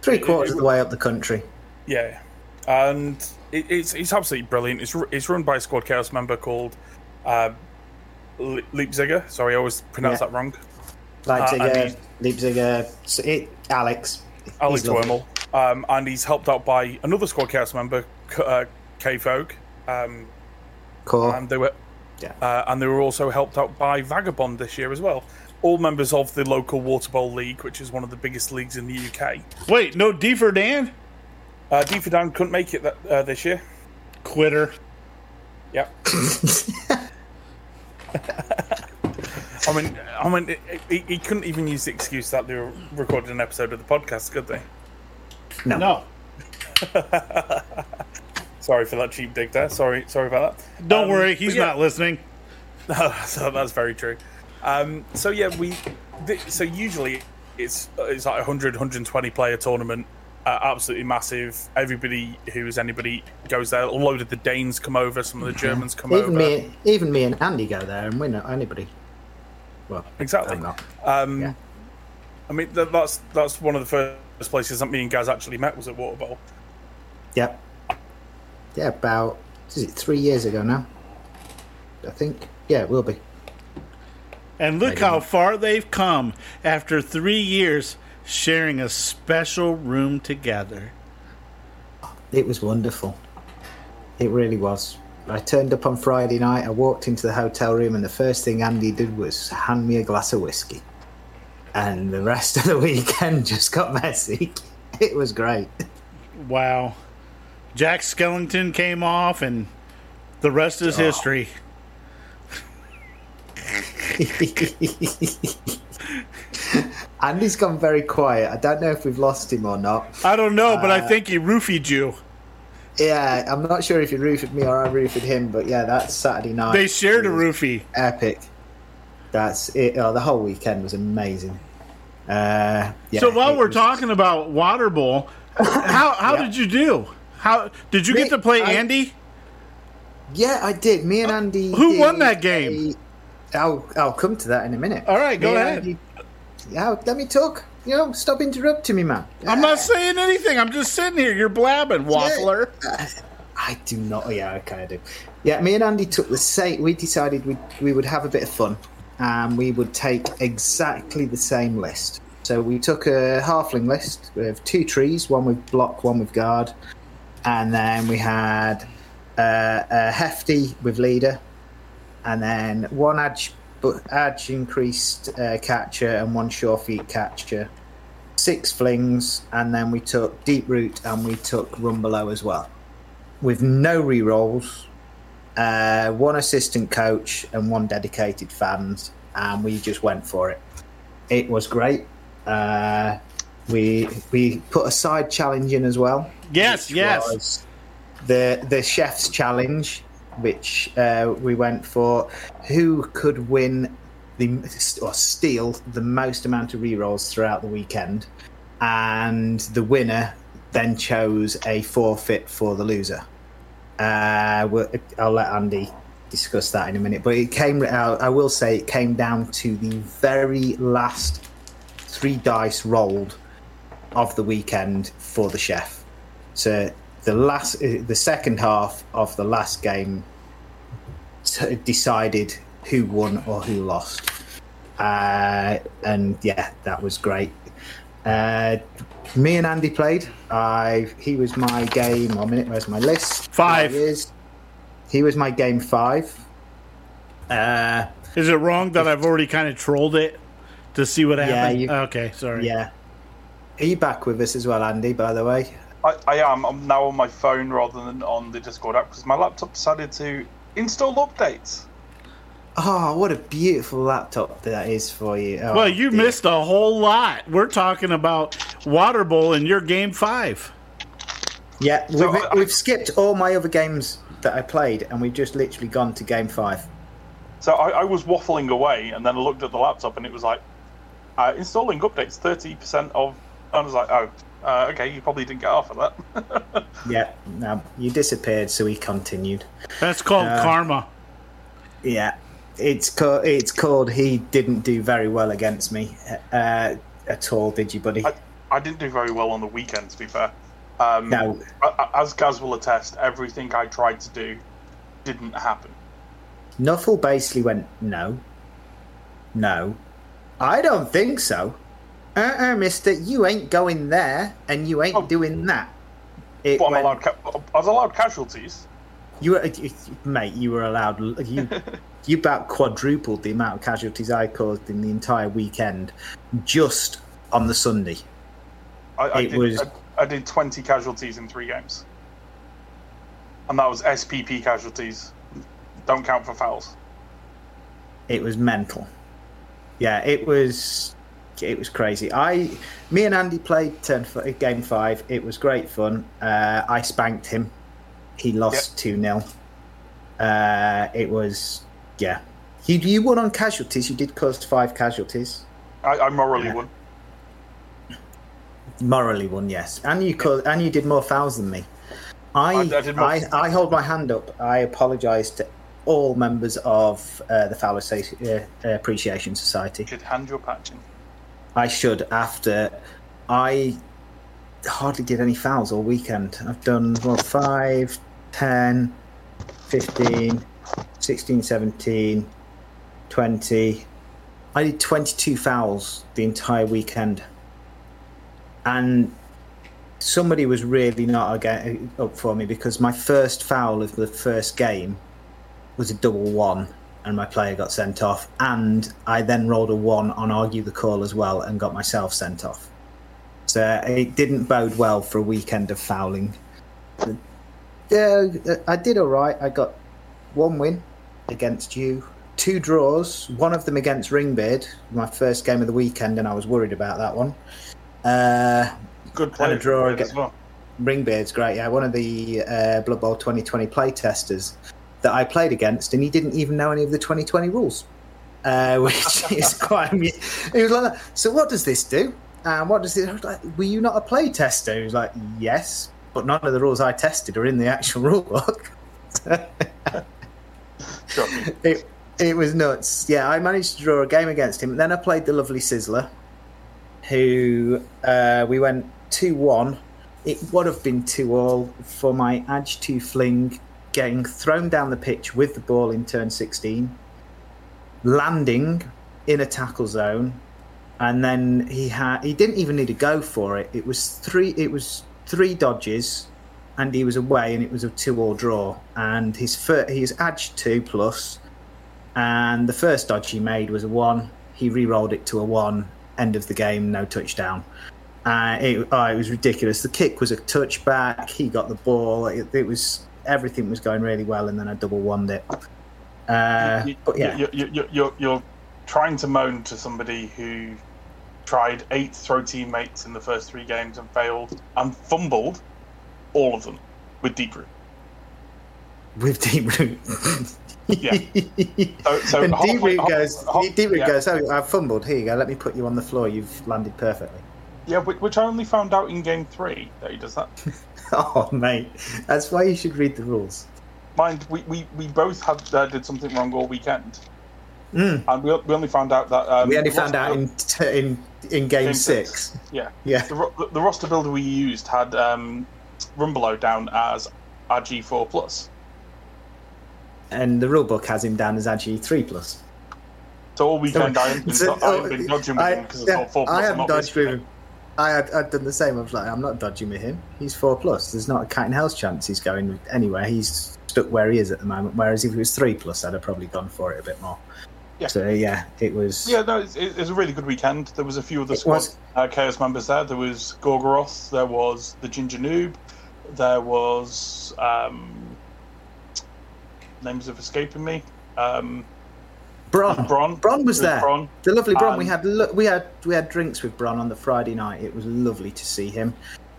Three quarters of the way up the country. yeah, and it, it's it's absolutely brilliant. It's it's run by a Squad Chaos member called uh, Le- Leipziger. Sorry, I always pronounce Yeah. that wrong. Leipziger, and Leipziger, s- it, Alex. Alex. Wormel, um, and he's helped out by another Squad Chaos member, K- uh, K Vogue, um, Core. and they were Yeah. uh, and they were also helped out by Vagabond this year as well. All members of the local Water Bowl League, which is one of the biggest leagues in the UK. Wait, no D for Dan? Uh, D for Dan couldn't make it that, uh, this year. Quitter. Yep. I mean, I mean, he, he couldn't even use the excuse that they were recording an episode of the podcast, could they? no. No. Sorry for that cheap dig there. Sorry, sorry about that. Don't Um, worry, he's yeah. not listening. so that's very true. Um, so yeah, we. th- So usually it's it's like a 100, 120 player tournament, uh, absolutely massive. Everybody who's anybody goes there. A load of the Danes come over. Some of the Germans come Even over. me, even me and Andy go there, and we're not anybody. Well, Exactly. Um, Yeah. I mean, that, that's that's one of the first places that me and Gaz actually met was at Water Bowl. Yep. Yeah, about is it three years ago now? I think. Yeah, it will be. And look how far they've come after three years sharing a special room together. It was wonderful. It really was. I turned up on Friday night. I walked into the hotel room, and the first thing Andy did was hand me a glass of whiskey. And the rest of the weekend just got messy. It was great. Wow. Jack Skellington came off, and the rest is history. Andy's gone very quiet. I don't know if we've lost him or not. I don't know, but Uh, I think he roofied you. Yeah, I'm not sure if he roofied me or I roofied him, but yeah, that's Saturday night. They shared a roofie. Epic. That's it. Oh, the whole weekend was amazing. Uh, yeah, so while we're was- talking about Water Bowl, how how Yeah. did you do? How did you get to play I- Andy? Yeah, I did. Me and Andy. Who won that game? I'll I'll come to that in a minute. All right, go and ahead. Andy- yeah, let me talk. You know, stop interrupting me, man. I'm not saying anything. I'm just sitting here. You're blabbing, waffler. I do not. Yeah, I kind of do. Yeah, me and Andy took the same. We decided we we would have a bit of fun, and we would take exactly the same list. So we took a halfling list with two trees, one with block, one with guard, and then we had uh, a hefty with leader, and then one edge, but edge increased uh, catcher and one sure feet catcher. Six flings, and then we took deep root and we took rumbelow as well with no re-rolls, uh, one assistant coach and one dedicated fans, and we just went for it. It was great. Uh, we we put a side challenge in as well. Yes, yes. The the chef's challenge, which uh, we went for, who could win the or steal the most amount of re-rolls throughout the weekend, and the winner then chose a forfeit for the loser. Uh, we'll- I'll let Andy discuss that in a minute. But it came. I I will say it came down to the very last three dice rolled of the weekend for the chef. So the last, uh, the second half of the last game t- decided who won or who lost. Uh, and yeah, that was great. Uh, me and Andy played. I he was my game. One minute, where's my list? Five. He is. He was my game five. Uh, Is it wrong that I've already kind of trolled it to see what Yeah, happened? you- okay, sorry. yeah. Are you back with us as well, Andy? By the way. I, I am. I'm now on my phone rather than on the Discord app because my laptop decided to install updates. Oh, what a beautiful laptop that is for you. Oh, Well, you dear. missed a whole lot. We're talking about Water Bowl in your game five. Yeah, we've, So, I- we've skipped all my other games that I played, and we've just literally gone to game five. So I, I was waffling away, and then I looked at the laptop, and it was like uh, installing updates, thirty percent of. And I was like, oh, uh, okay, you probably didn't get off of that. Yeah, no, you disappeared, so he continued. That's called Uh, karma. Yeah, it's called. It's called. He didn't do very well against me uh, at all, did you, buddy? I, I didn't do very well on the weekend, to be fair. Um, No. a- a- As Gaz will attest, everything I tried to do didn't happen. Nuffle basically went, no, no, I don't think so. Uh-uh, mister, you ain't going there, and you ain't Oh. doing that. It But I'm went- allowed. Ca- I was allowed casualties. You were, mate. You were allowed. You, you about quadrupled the amount of casualties I caused in the entire weekend, just on the Sunday. I, I, It did, was- I, I did 20 casualties in three games. And that was SPP casualties. Don't count for fouls. It was mental. Yeah, it was. It was crazy. I, me and Andy played turn f- game five. It was great fun. Uh, I spanked him. He lost two 0 uh, It was yeah. You you won on casualties. You did cause five casualties. I, I morally Yeah. won. Morally won, yes, and you could, and you did more fouls than me. I I- I, I did more- I, hold my hand up. I apologise to all members of uh, the Foul uh, Appreciation Society. You should hand your patch in. I should after I hardly did any fouls all weekend. I've done well 5, 10, 15, 16, 17, 20. I did 22 fouls the entire weekend. And somebody was really not up for me because my first foul of the first game was a double one and my player got sent off. And I then rolled a one on argue the call as well and got myself sent off. So it didn't bode well for a weekend of fouling. Yeah, I did all right. I got one win against you, two draws, one of them against Ringbeard, my first game of the weekend, and I was worried about that one. Uh, Good play and a draw against well. Ringbeard's great. Yeah, one of the uh, Blood Bowl 2020 play testers that I played against, and he didn't even know any of the 2020 rules, uh, which is quite. amu- He was like, "So what does this do? And what does it? I was like, Were you not a play tester?" He was like, "Yes, but none of the rules I tested are in the actual rule book." It, it was nuts. Yeah, I managed to draw a game against him. Then I played the lovely Sizzler, who uh, we went 2 1. It would have been 2 all for my Edge 2 fling getting thrown down the pitch with the ball in turn 16, landing in a tackle zone, and then he had he didn't even need to go for it. It was three it was three dodges and he was away and it was a two all draw. And his fir- his edge two plus and the first dodge he made was a one. He re-rolled it to a one. End of the game no touchdown. Uh, it, oh, it was ridiculous. The kick was a touchback. He got the ball. It, it was everything was going really well and then i double won it uh, You- but yeah you- you- you- you're, you're trying to moan to somebody who tried eight throw teammates in the first three games and failed and fumbled all of them with deep root. with deep root Yeah. So, so and deep root goes deep root yeah. goes oh i fumbled here you go let me put you on the floor you've landed perfectly Yeah, which I only found out in game three that he does that. Oh, mate, that's why you should read the rules. Mind, we, we, we both had uh, did something wrong all weekend, Mm. and we, we only found out that um, we only found out in in in game, Game six. six. Yeah, Yeah, the, ro- the roster builder we used had um, Rumbelow down as our G4 and the rule book has him down as actually three plus. So all weekend I haven't been, So- I haven't been dodging with I- him because it's yeah, not four plus. I I'm haven't dodged with him. I had I'd done the same. I was like, I'm not dodging with him. He's four plus. There's not a cat in hell's chance he's going anywhere. He's stuck where he is at the moment. Whereas if it was three plus, I'd have probably gone for it a bit more. Yeah. So yeah, it was. Yeah, no, it's, it was a really good weekend. There was a few of the squad was. uh, Chaos members there. There was Gorgoroth, there was the Ginger Noob, there was um, names of escaping me. Um, Bron. Bron. Bron was there. Bron. The lovely Bron. we Um, had lo- we had we had drinks with Bron on the Friday night. It was lovely to see him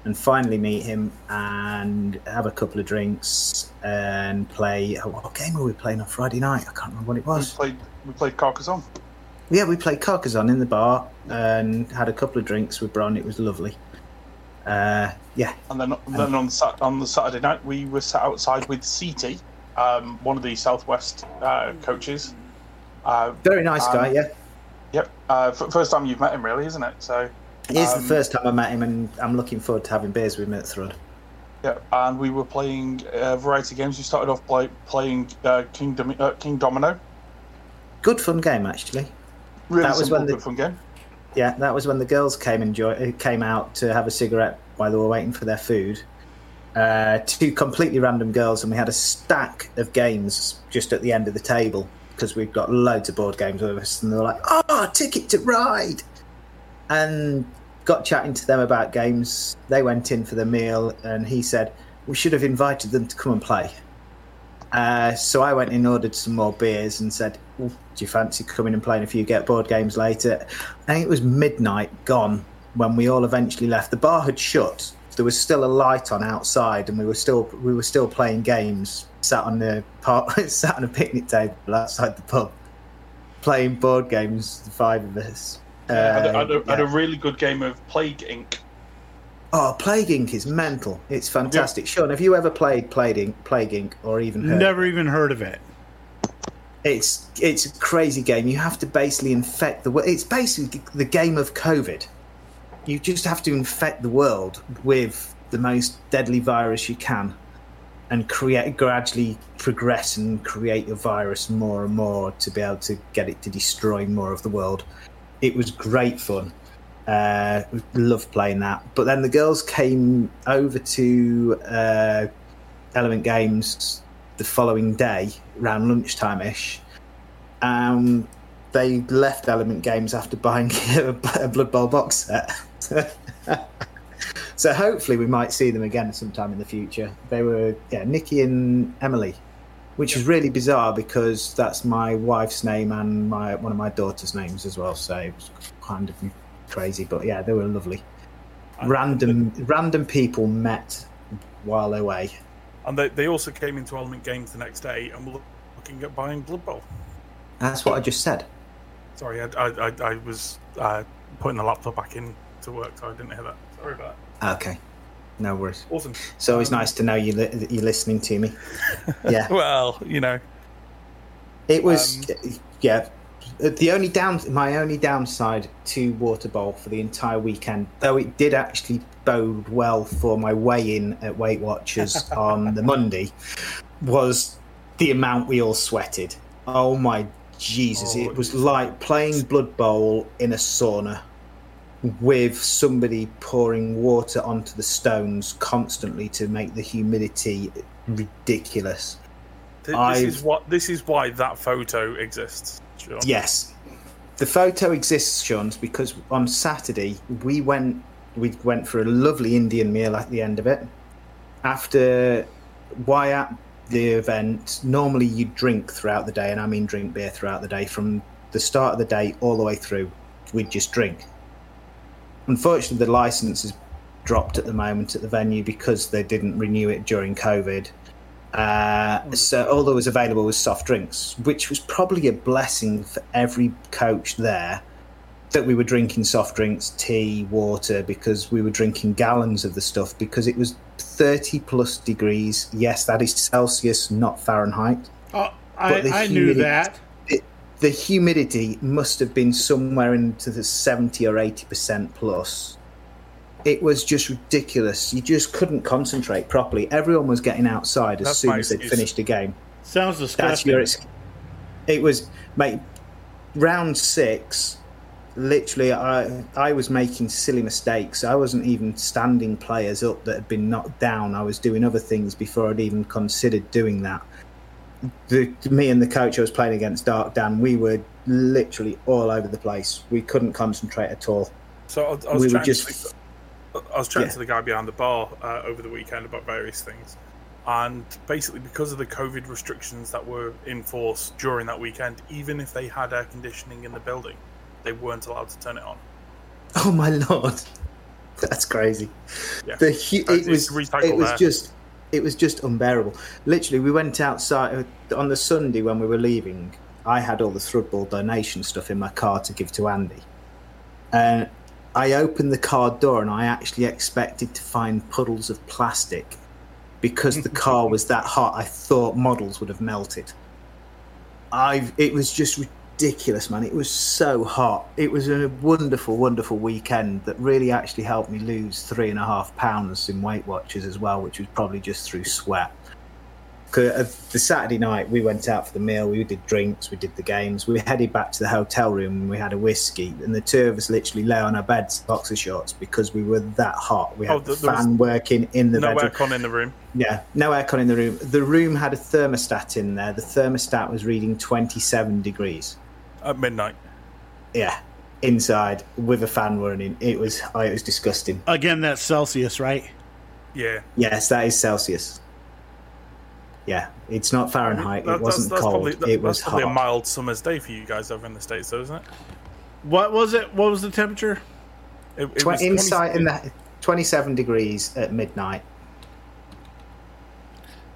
and finally meet him and have a couple of drinks and play. oh, What game were we playing on Friday night? I can't remember what it was. We played we played Carcassonne. Yeah, we played Carcassonne in the bar and had a couple of drinks with Bron. It was lovely. Uh, yeah, And then, then on, Sat- on the Saturday night, we were sat outside with CT, um, one of the Southwest uh, coaches. Uh, very nice guy. Um, Yeah, yep. Uh, f- first time you've met him, really, isn't it? So, it is um, the first time I met him, and I'm looking forward to having beers with him at Thrud. yeah. And we were playing a variety of games. We started off play, playing uh, King, Dom- uh, King Domino. Good fun game actually. Really That was when the- good fun game. Yeah, that was when the girls came enjoy came out to have a cigarette while they were waiting for their food. Uh, two completely random girls, and we had a stack of games just at the end of the table because we've got loads of board games with us, and they're like, "Oh, Ticket to Ride," and got chatting to them about games. They went in for the meal, and he said we should have invited them to come and play. Uh, so I went and ordered some more beers and said, "Oh, "Do you fancy coming and playing a few get board games later?" Think it was midnight gone when we all eventually left. The bar had shut. There was still a light on outside, and we were still we were still playing games. Sat on the park, sat on a picnic table outside the pub, playing board games. The five of us. I had, a- Uh, had a, had a really good game of Plague Inc. Oh, Plague Inc. is mental. It's fantastic. Sean, have you ever played Plague Inc. Plague Inc. or even heard? Never even heard of it. It's it's a crazy game. You have to basically infect the world. It's basically the game of COVID. You just have to infect the world with the most deadly virus you can, and create gradually progress and create a virus more and more to be able to get it to destroy more of the world. It was great fun. Uh, loved playing that. But then the girls came over to uh, Element Games the following day, around lunchtime ish. Um, they left Element Games after buying a Blood Bowl box set. so hopefully we might see them again sometime in the future. They were yeah, Nikki and Emily, which is really bizarre because that's my wife's name and my one of my daughter's names as well. So it was kind of crazy, but yeah, they were lovely. Random random people met while away. And they, they also came into Element Games the next day and were looking at buying Blood Bowl. That's what I just said. Sorry, I, I, I, I was uh, putting the laptop back in to work, so I didn't hear that. Sorry about Okay, no worries. that. Awesome. It's always um, nice to know you li- that you're listening to me. Yeah, Well, you know, it was. Um, yeah, the only down, my only downside to Water Bowl for the entire weekend, though it did actually bode well for my weigh-in at Weight Watchers on the Monday, was the amount we all sweated. Oh my Jesus! it oh, was like playing Blood Bowl in a sauna with somebody pouring water onto the stones constantly to make the humidity ridiculous. this I've- is what this is why that photo exists. Sean. Yes, the photo exists, Sean's, because on Saturday we went we went for a lovely Indian meal at the end of it. After why at the event, normally you drink throughout the day, and I mean drink beer throughout the day from the start of the day all the way through. We'd just drink. Unfortunately, the license is dropped at the moment at the venue because they didn't renew it during COVID. Uh, so all that was available was soft drinks, which was probably a blessing for every coach there that we were drinking soft drinks, tea, water, because we were drinking gallons of the stuff because it was 30 plus degrees. Yes, that is Celsius, not Fahrenheit. Oh, I, I knew that. The humidity must have been somewhere into the 70 or 80% plus. It was just ridiculous. You just couldn't concentrate properly. Everyone was getting outside as That's soon as they'd finished a game. Sounds disgusting. That's your. It was, mate. Round six, literally, I I was making silly mistakes. I wasn't even standing players up that had been knocked down. I was doing other things before I'd even considered doing that. The, me and the coach I was playing against, Dark Dan, we were literally all over the place. We couldn't concentrate at all. So I, I was We were chatting just- to, I was chatting Yeah. to the guy behind the bar uh, over the weekend about various things, and basically because of the COVID restrictions that were in force during that weekend, even if they had air conditioning in the building, they weren't allowed to turn it on. Oh my lord, that's crazy. Yeah. The hu- Uh, it was it was just it was just unbearable. Literally, we went outside uh, on the Sunday when we were leaving. I had all the Thrudball donation stuff in my car to give to Andy, and I opened the car door and I actually expected to find puddles of plastic because the car was that hot. I thought models would have melted. I've, it was just ridiculous, man. It was so hot. It was a wonderful, wonderful weekend that really actually helped me lose three and a half pounds in Weight Watchers as well, which was probably just through sweat. uh, The Saturday night we went out for the meal, we did drinks, we did the games, we headed back to the hotel room and we had a whiskey, and the two of us literally lay on our beds, boxer shorts, because we were that hot. We had Oh, the th- there was fan working in the no bedroom. aircon in the room. Yeah, no aircon in the room. The room had a thermostat in there. The thermostat was reading 27 degrees. At midnight. Yeah, inside with a fan running. It was oh, it was disgusting. Again, that's Celsius, right? Yeah. Yes, that is Celsius. Yeah, it's not Fahrenheit. That- It wasn't that's, that's cold. Probably, that- it was that's probably hot. a mild summer's day for you guys over in the states, though, isn't it? What was it? What was the temperature? It, it Tw- was 20 inside in the 27 degrees at midnight.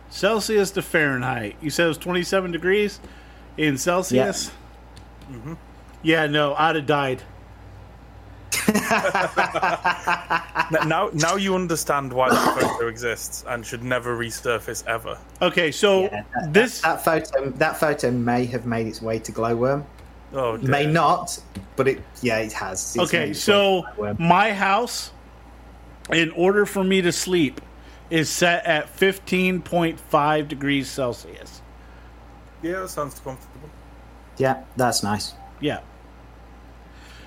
Celsius to Fahrenheit. You said it was 27 degrees in Celsius? Mm-hmm. Yeah, no, I'd have died. Now, now you understand why that photo exists and should never resurface ever. Okay, so Yeah, that, this that photo that photo may have made its way to Glowworm. Oh, dear. May not, but it yeah it has. It's okay, so way to Glowworm. my house, in order for me to sleep, is set at fifteen point five degrees Celsius. yeah, that sounds comfortable. Yeah, that's nice. Yeah.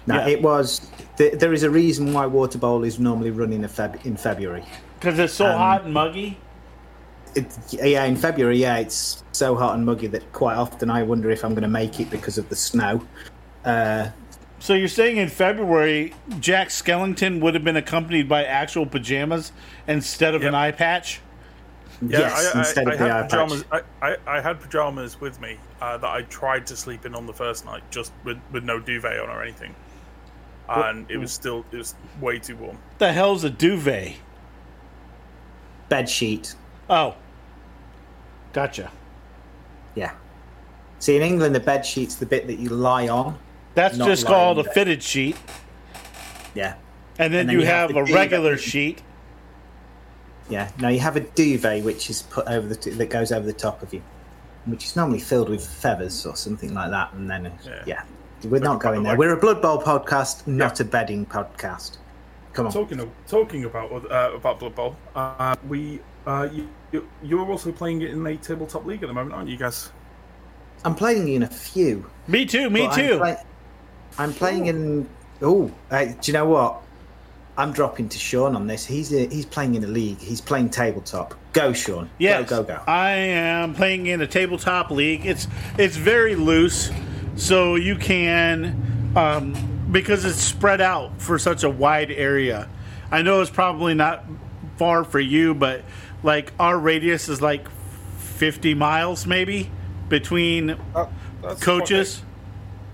No, Yeah. it was. Th- there is a reason why Water Bowl is normally running in, Feb- in February. Because it's so Um, hot and muggy. It, yeah, in February, yeah, it's so hot and muggy that quite often I wonder if I'm going to make it because of the snow. Uh, So you're saying in February, Jack Skellington would have been accompanied by actual pajamas instead of an eye patch? Yeah, yes, I, instead I, of the I eye had patch. pajamas. I, I, I had pajamas with me uh, that I tried to sleep in on the first night, just with, with no duvet on or anything, and it was still it was way too warm. The hell's a duvet? Bed sheet. Oh, gotcha. Yeah. See, in England, the bed sheet's the bit that you lie on. That's just called a there. fitted sheet, Yeah. and then, And then you, you have have, a duvet. regular sheet. Yeah. Now you have a duvet which is put over the t- that goes over the top of you, which is normally filled with feathers or something like that. And then, Yeah. yeah, we're not going there. like- We're a Blood Bowl podcast, not a bedding podcast. Come on. Talking of, talking about uh, about Blood Bowl, uh, we uh, you, you you're also playing it in a tabletop league at the moment, aren't you guys? I'm playing in a few. Me too. Me but I'm too. play- I'm playing in. Oh, uh, do you know what? I'm dropping to Sean on this. He's a, he's playing in a league. He's playing tabletop. Go, Sean. Yes, Go, go, go. I am playing in a tabletop league. It's it's very loose, so you can um, because it's spread out for such a wide area. I know it's probably not far for you, but like our radius is like fifty miles, maybe between That's coaches.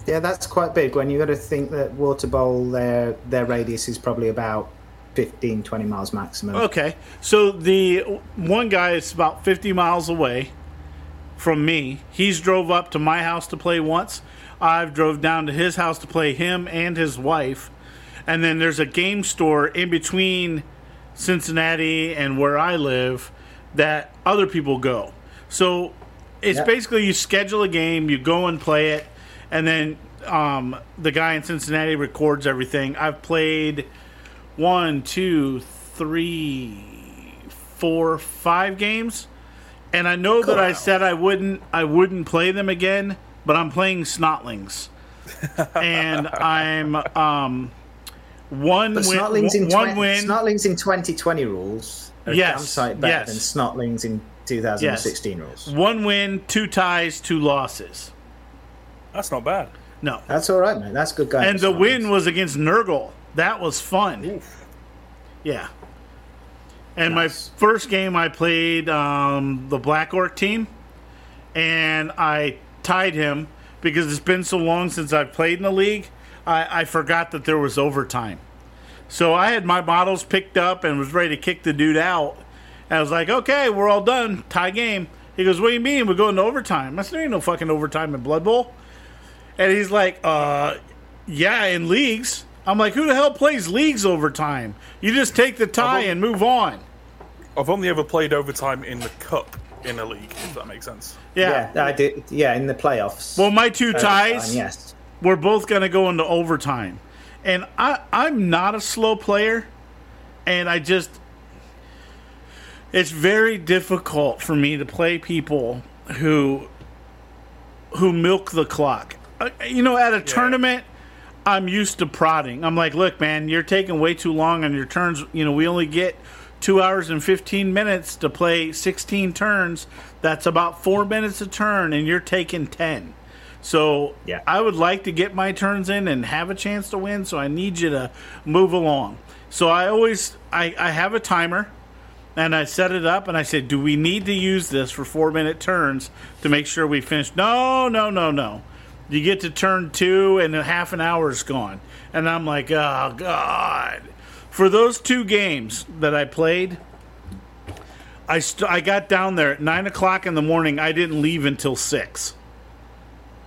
Yeah, that's quite big. When you got to think that Water Bowl, their their radius is probably about 15, 20 miles maximum. Okay, so the one guy is about 50 miles away from me. He's drove up to my house to play once. I've drove down to his house to play him and his wife. And then there's a game store in between Cincinnati and where I live that other people go. So it's Yeah. basically you schedule a game, you go and play it, and then um, the guy in Cincinnati records everything. I've played one, two, three, four, five games, and I know that I said I wouldn't, I wouldn't play them again, but I'm playing Snotlings, and I'm um, one But win, Snotlings in one 20, win. Snotlings in 2020 rules are Yes, better yes. than Snotlings in 2016 rules. One win, two ties, two losses. That's not bad. No, That's all right, man. That's good going. and the Snotlings. win was against Nurgle. That was fun. Yeah. And Nice. my first game, I played um, the Black Orc team, and I tied him because it's been so long since I've played in the league. I, I forgot that there was overtime. So I had my models picked up and was ready to kick the dude out. And I was like, okay, we're all done. Tie game. He goes, what do you mean? We're going to overtime. I said, there ain't no fucking overtime in Blood Bowl. And he's like, uh, yeah, in leagues. I'm like, who the hell plays leagues overtime? You just take the tie and move on. I've only ever played overtime in the cup in a league. If that makes sense. Yeah. Yeah, I did. Yeah, in the playoffs. Well, my two ties, fine, yes. we're both going to go into overtime. And I, I'm not a slow player. And I just, it's very difficult for me to play people who, who milk the clock. Uh, You know, at a tournament, I'm used to prodding. I'm like, look, man, you're taking way too long on your turns. You know, we only get two hours and 15 minutes to play 16 turns. That's about four minutes a turn, and you're taking 10. So Yeah. I would like to get my turns in and have a chance to win. So I need you to move along. So I always I, I have a timer and I set it up and I said, Do we need to use this for four minute turns to make sure we finish? No, no, no, no. You get to turn two and a half an hour's gone. And I'm like, oh God. For those two games that I played, I st- I got down there at nine o'clock in the morning. I didn't leave until six.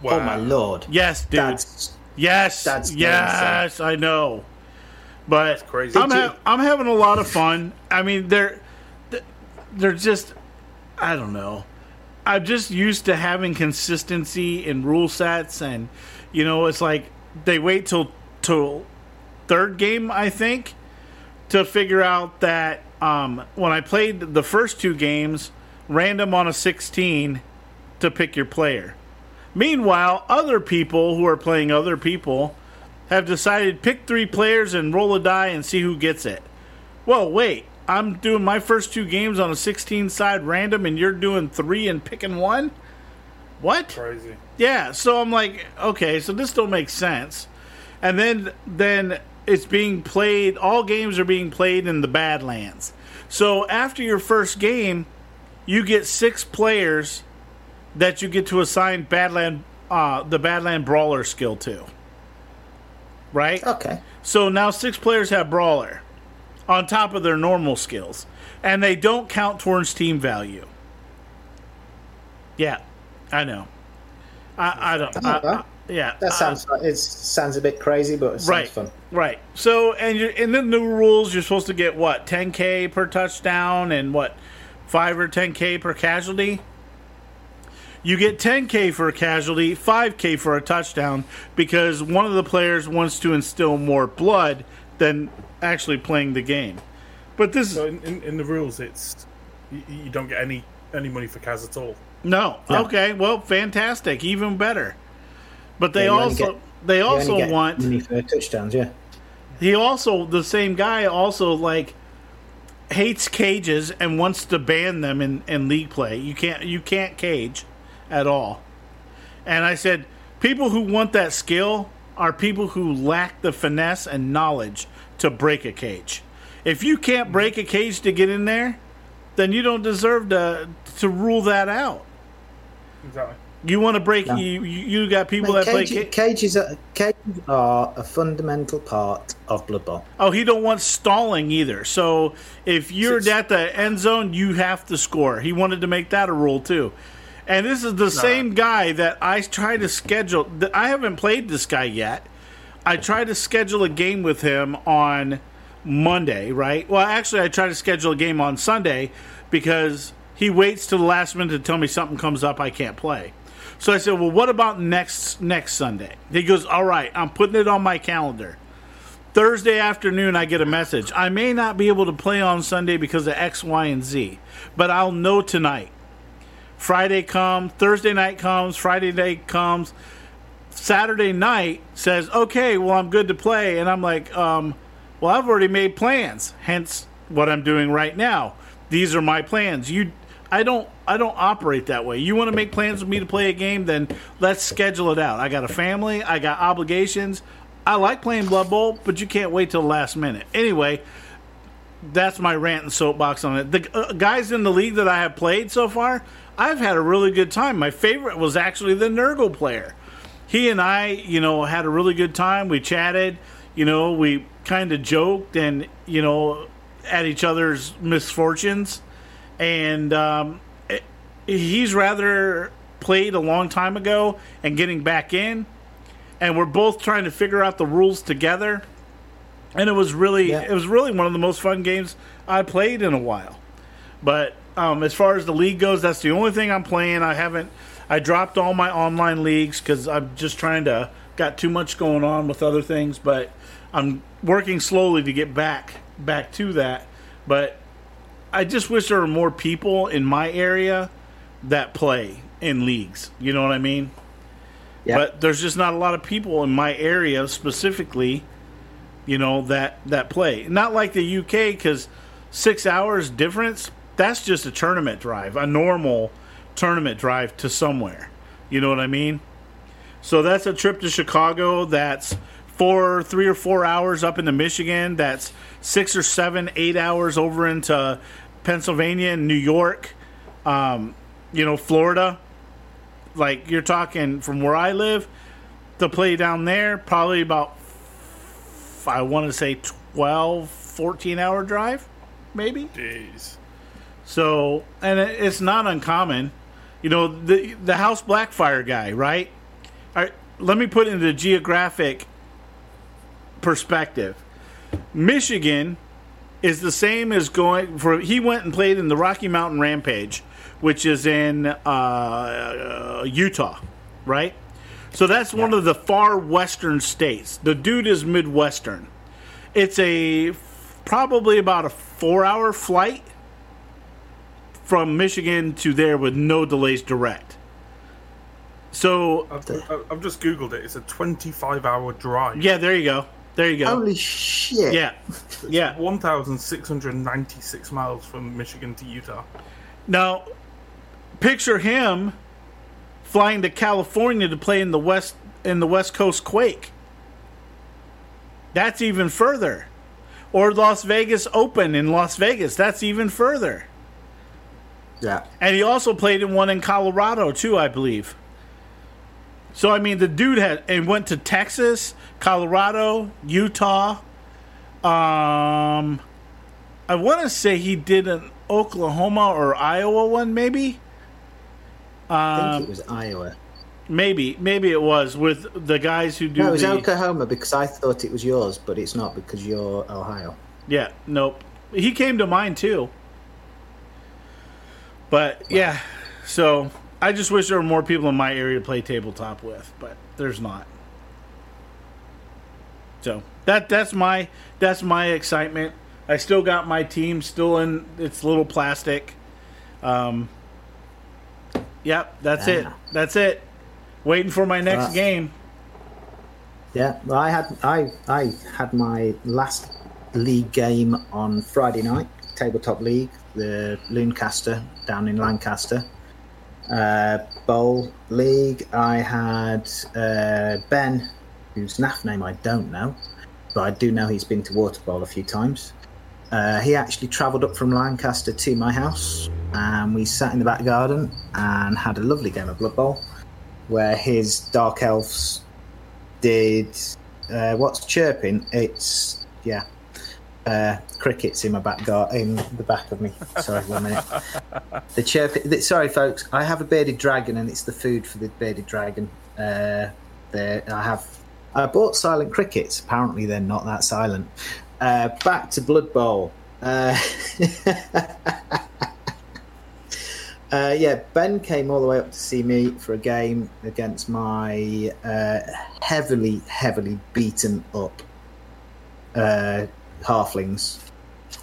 Oh my lord. Yes, dude. That's yes, that's yes, I know. But crazy. I'm, ha- I'm having a lot of fun. I mean, they're they're just I don't know. I'm just used to having consistency in rule sets, and you know, it's like they wait till till third game, I think, to figure out that um, when I played the first two games, random on a 16 to pick your player. Meanwhile, other people who are playing other people have decided pick three players and roll a die and see who gets it. Well, wait, I'm doing my first two games on a 16 side random and you're doing three and picking one? What? Crazy. Yeah, so I'm like, okay, so this don't make sense. And then then it's being played all games are being played in the Badlands. So after your first game, you get six players that you get to assign Badland uh, the Badland Brawler skill to. Right? Okay. So now six players have Brawler on top of their normal skills. And they don't count towards team value. Yeah, I know. I, I don't. I, I, yeah, That sounds it sounds a bit crazy, but it sounds right, fun. right. So, and you're, in the new rules, you're supposed to get what 10k per touchdown and what five or 10k per casualty. You get 10k for a casualty, 5k for a touchdown because one of the players wants to instill more blood than actually playing the game. But this So in, in, in the rules, it's you, you don't get any any money for Kaz at all. No. No. Okay. Well, fantastic. Even better. But they Yeah, also get- they also want money for touchdowns, yeah. he also the same guy also like hates cages and wants to ban them in, in league play. You can't you can't cage at all. And I said people who want that skill are people who lack the finesse and knowledge to break a cage. If you can't break a cage to get in there, then you don't deserve to to rule that out. Exactly. You want to break No. you you you got people Mate, that play cage- ca- cages, are, cages are a fundamental part of Blood Bowl. Oh, he don't want stalling either. So if you're at the end zone, you have to score. He wanted to make that a rule too. And this is the same guy that I tried to schedule. I haven't played this guy yet. I tried to schedule a game with him on Monday, right? Well, actually, I tried to schedule a game on Sunday because he waits till the last minute to tell me something comes up I can't play. So I said, "Well, what about next next Sunday?" He goes, "All right, I'm putting it on my calendar." Thursday afternoon, I get a message. I may not be able to play on Sunday because of X, Y, and Z, but I'll know tonight. Friday comes, Thursday night comes, Friday night comes. Saturday night says, okay, well, I'm good to play. And I'm like, um, well, I've already made plans, hence what I'm doing right now. These are my plans. You. I don't I don't operate that way. You want to make plans with me to play a game, then let's schedule it out. I got a family, I got obligations. I like playing Blood Bowl, but you can't wait till the last minute. Anyway, that's my rant and soapbox on it. The uh, guys in the league that I have played so far, I've had a really good time. My favorite was actually the Nurgle player. He and I, you know, had a really good time. We chatted, you know, we kind of joked and, you know, at each other's misfortunes. And um, it, he's rather played a long time ago and getting back in. And we're both trying to figure out the rules together and it was really Yeah. it was really one of the most fun games I played in a while. But um, as far as the league goes, that's the only thing I'm playing. I haven't I dropped all my online leagues because I'm just trying to got too much going on with other things. But I'm working slowly to get back back to that. But I just wish there were more people in my area that play in leagues. You know what I mean? Yeah. But there's just not a lot of people in my area specifically you know that that play not like the uk because six hours difference that's just a tournament drive a normal tournament drive to somewhere you know what i mean so that's a trip to chicago that's four three or four hours up into michigan that's six or seven eight hours over into pennsylvania and new york um, you know florida like you're talking from where i live to play down there probably about I want to say 12, 14 hour drive, maybe. Jeez. So, and it's not uncommon. You know, the the House Blackfire guy, right? All right let me put into geographic perspective. Michigan is the same as going for. He went and played in the Rocky Mountain Rampage, which is in uh, uh, Utah, right? So that's one of the far western states. The dude is Midwestern. It's a probably about a four-hour flight from Michigan to there with no delays direct. So I've, I've just googled it. It's a 25-hour drive. yeah, there you go. There you go. Holy shit! yeah, yeah. 1,696 miles from Michigan to Utah. Now, picture him flying to California to play in the west in the West Coast Quake. That's even further. Or Las Vegas Open in Las Vegas. That's even further. Yeah. And he also played in one in Colorado too, I believe. So I mean, the dude had and went to Texas, Colorado, Utah. Um, I want to say he did an Oklahoma or Iowa one, maybe. I think it was Iowa. Maybe, maybe it was with the guys who do No, it was the. Oklahoma because I thought it was yours, but it's not because you're Ohio. Yeah, nope. He came to mind too. But yeah, so I just wish there were more people in my area to play tabletop with, but there's not. So that that's my that's my excitement. I still got my team still in its little plastic. Um, yep, that's it. That's it. Waiting for my next Ah. game. Yeah, well, I had I I had my last league game on Friday night, tabletop league, the Looncaster down in Lancaster. Uh, bowl league, I had uh, Ben, whose NAF name I don't know, but I do know he's been to Water Bowl a few times. Uh, he actually travelled up from Lancaster to my house, and we sat in the back garden and had a lovely game of Blood Bowl, where his Dark Elves did uh, what's chirping? It's yeah, uh, crickets in my back gar- in the back of me. Sorry, one minute. The chirping. The, sorry, folks. I have a bearded dragon, and it's the food for the bearded dragon. Uh, there, I have. I bought silent crickets. Apparently, they're not that silent. Uh, back to Blood Bowl. Uh, Uh, yeah, Ben came all the way up to see me for a game against my uh, heavily, heavily beaten up uh, halflings.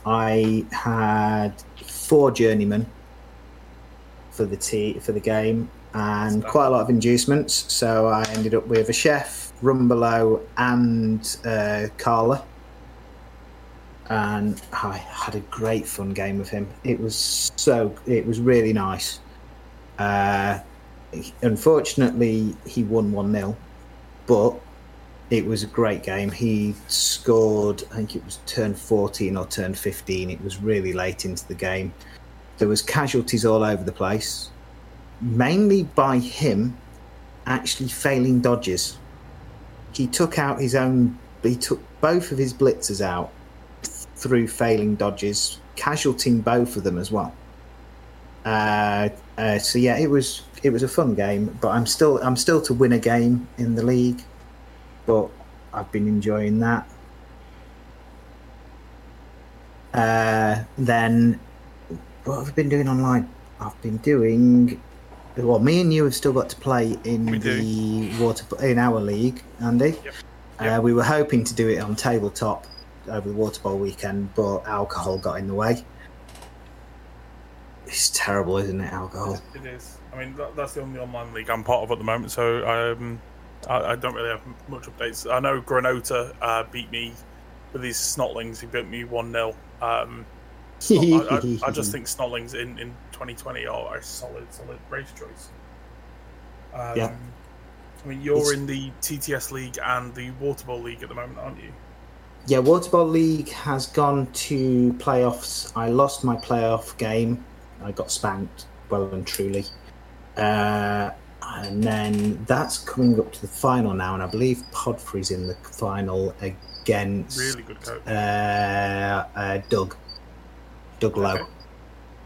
I had four journeymen for the tea for the game and quite a lot of inducements. So I ended up with a chef, Rumbelow, and uh, Carla and I had a great fun game with him. It was so it was really nice. Uh, unfortunately, he won one 0 but it was a great game. He scored, I think it was turn fourteen or turn fifteen. It was really late into the game. There was casualties all over the place, mainly by him actually failing dodges. He took out his own. He took both of his blitzers out through failing dodges, casualtying both of them as well. Uh, uh, so yeah, it was it was a fun game, but I'm still I'm still to win a game in the league, but I've been enjoying that. Uh, then what have I been doing online? I've been doing well. Me and you have still got to play in We do. the water in our league, Andy. Uh, we were hoping to do it on tabletop over the water bowl weekend, but alcohol got in the way. It's terrible, isn't it? Alcohol. It is. I mean, that, that's the only online league I'm part of at the moment, so um, I, I don't really have much updates. I know Granota uh, beat me with these Snotlings. He beat me 1 0. Um, Snot- I, I, I just think Snotlings in, in 2020 are a solid, solid race choice. Um, Yeah. I mean, you're It's- in the TTS League and the Water Bowl League at the moment, aren't you? Yeah, Water Bowl League has gone to playoffs. I lost my playoff game. I got spanked, well and truly. Uh, and then that's coming up to the final now, and I believe Podfrey's in the final against Really good coach. uh, uh, Doug. Doug Lowe. Okay.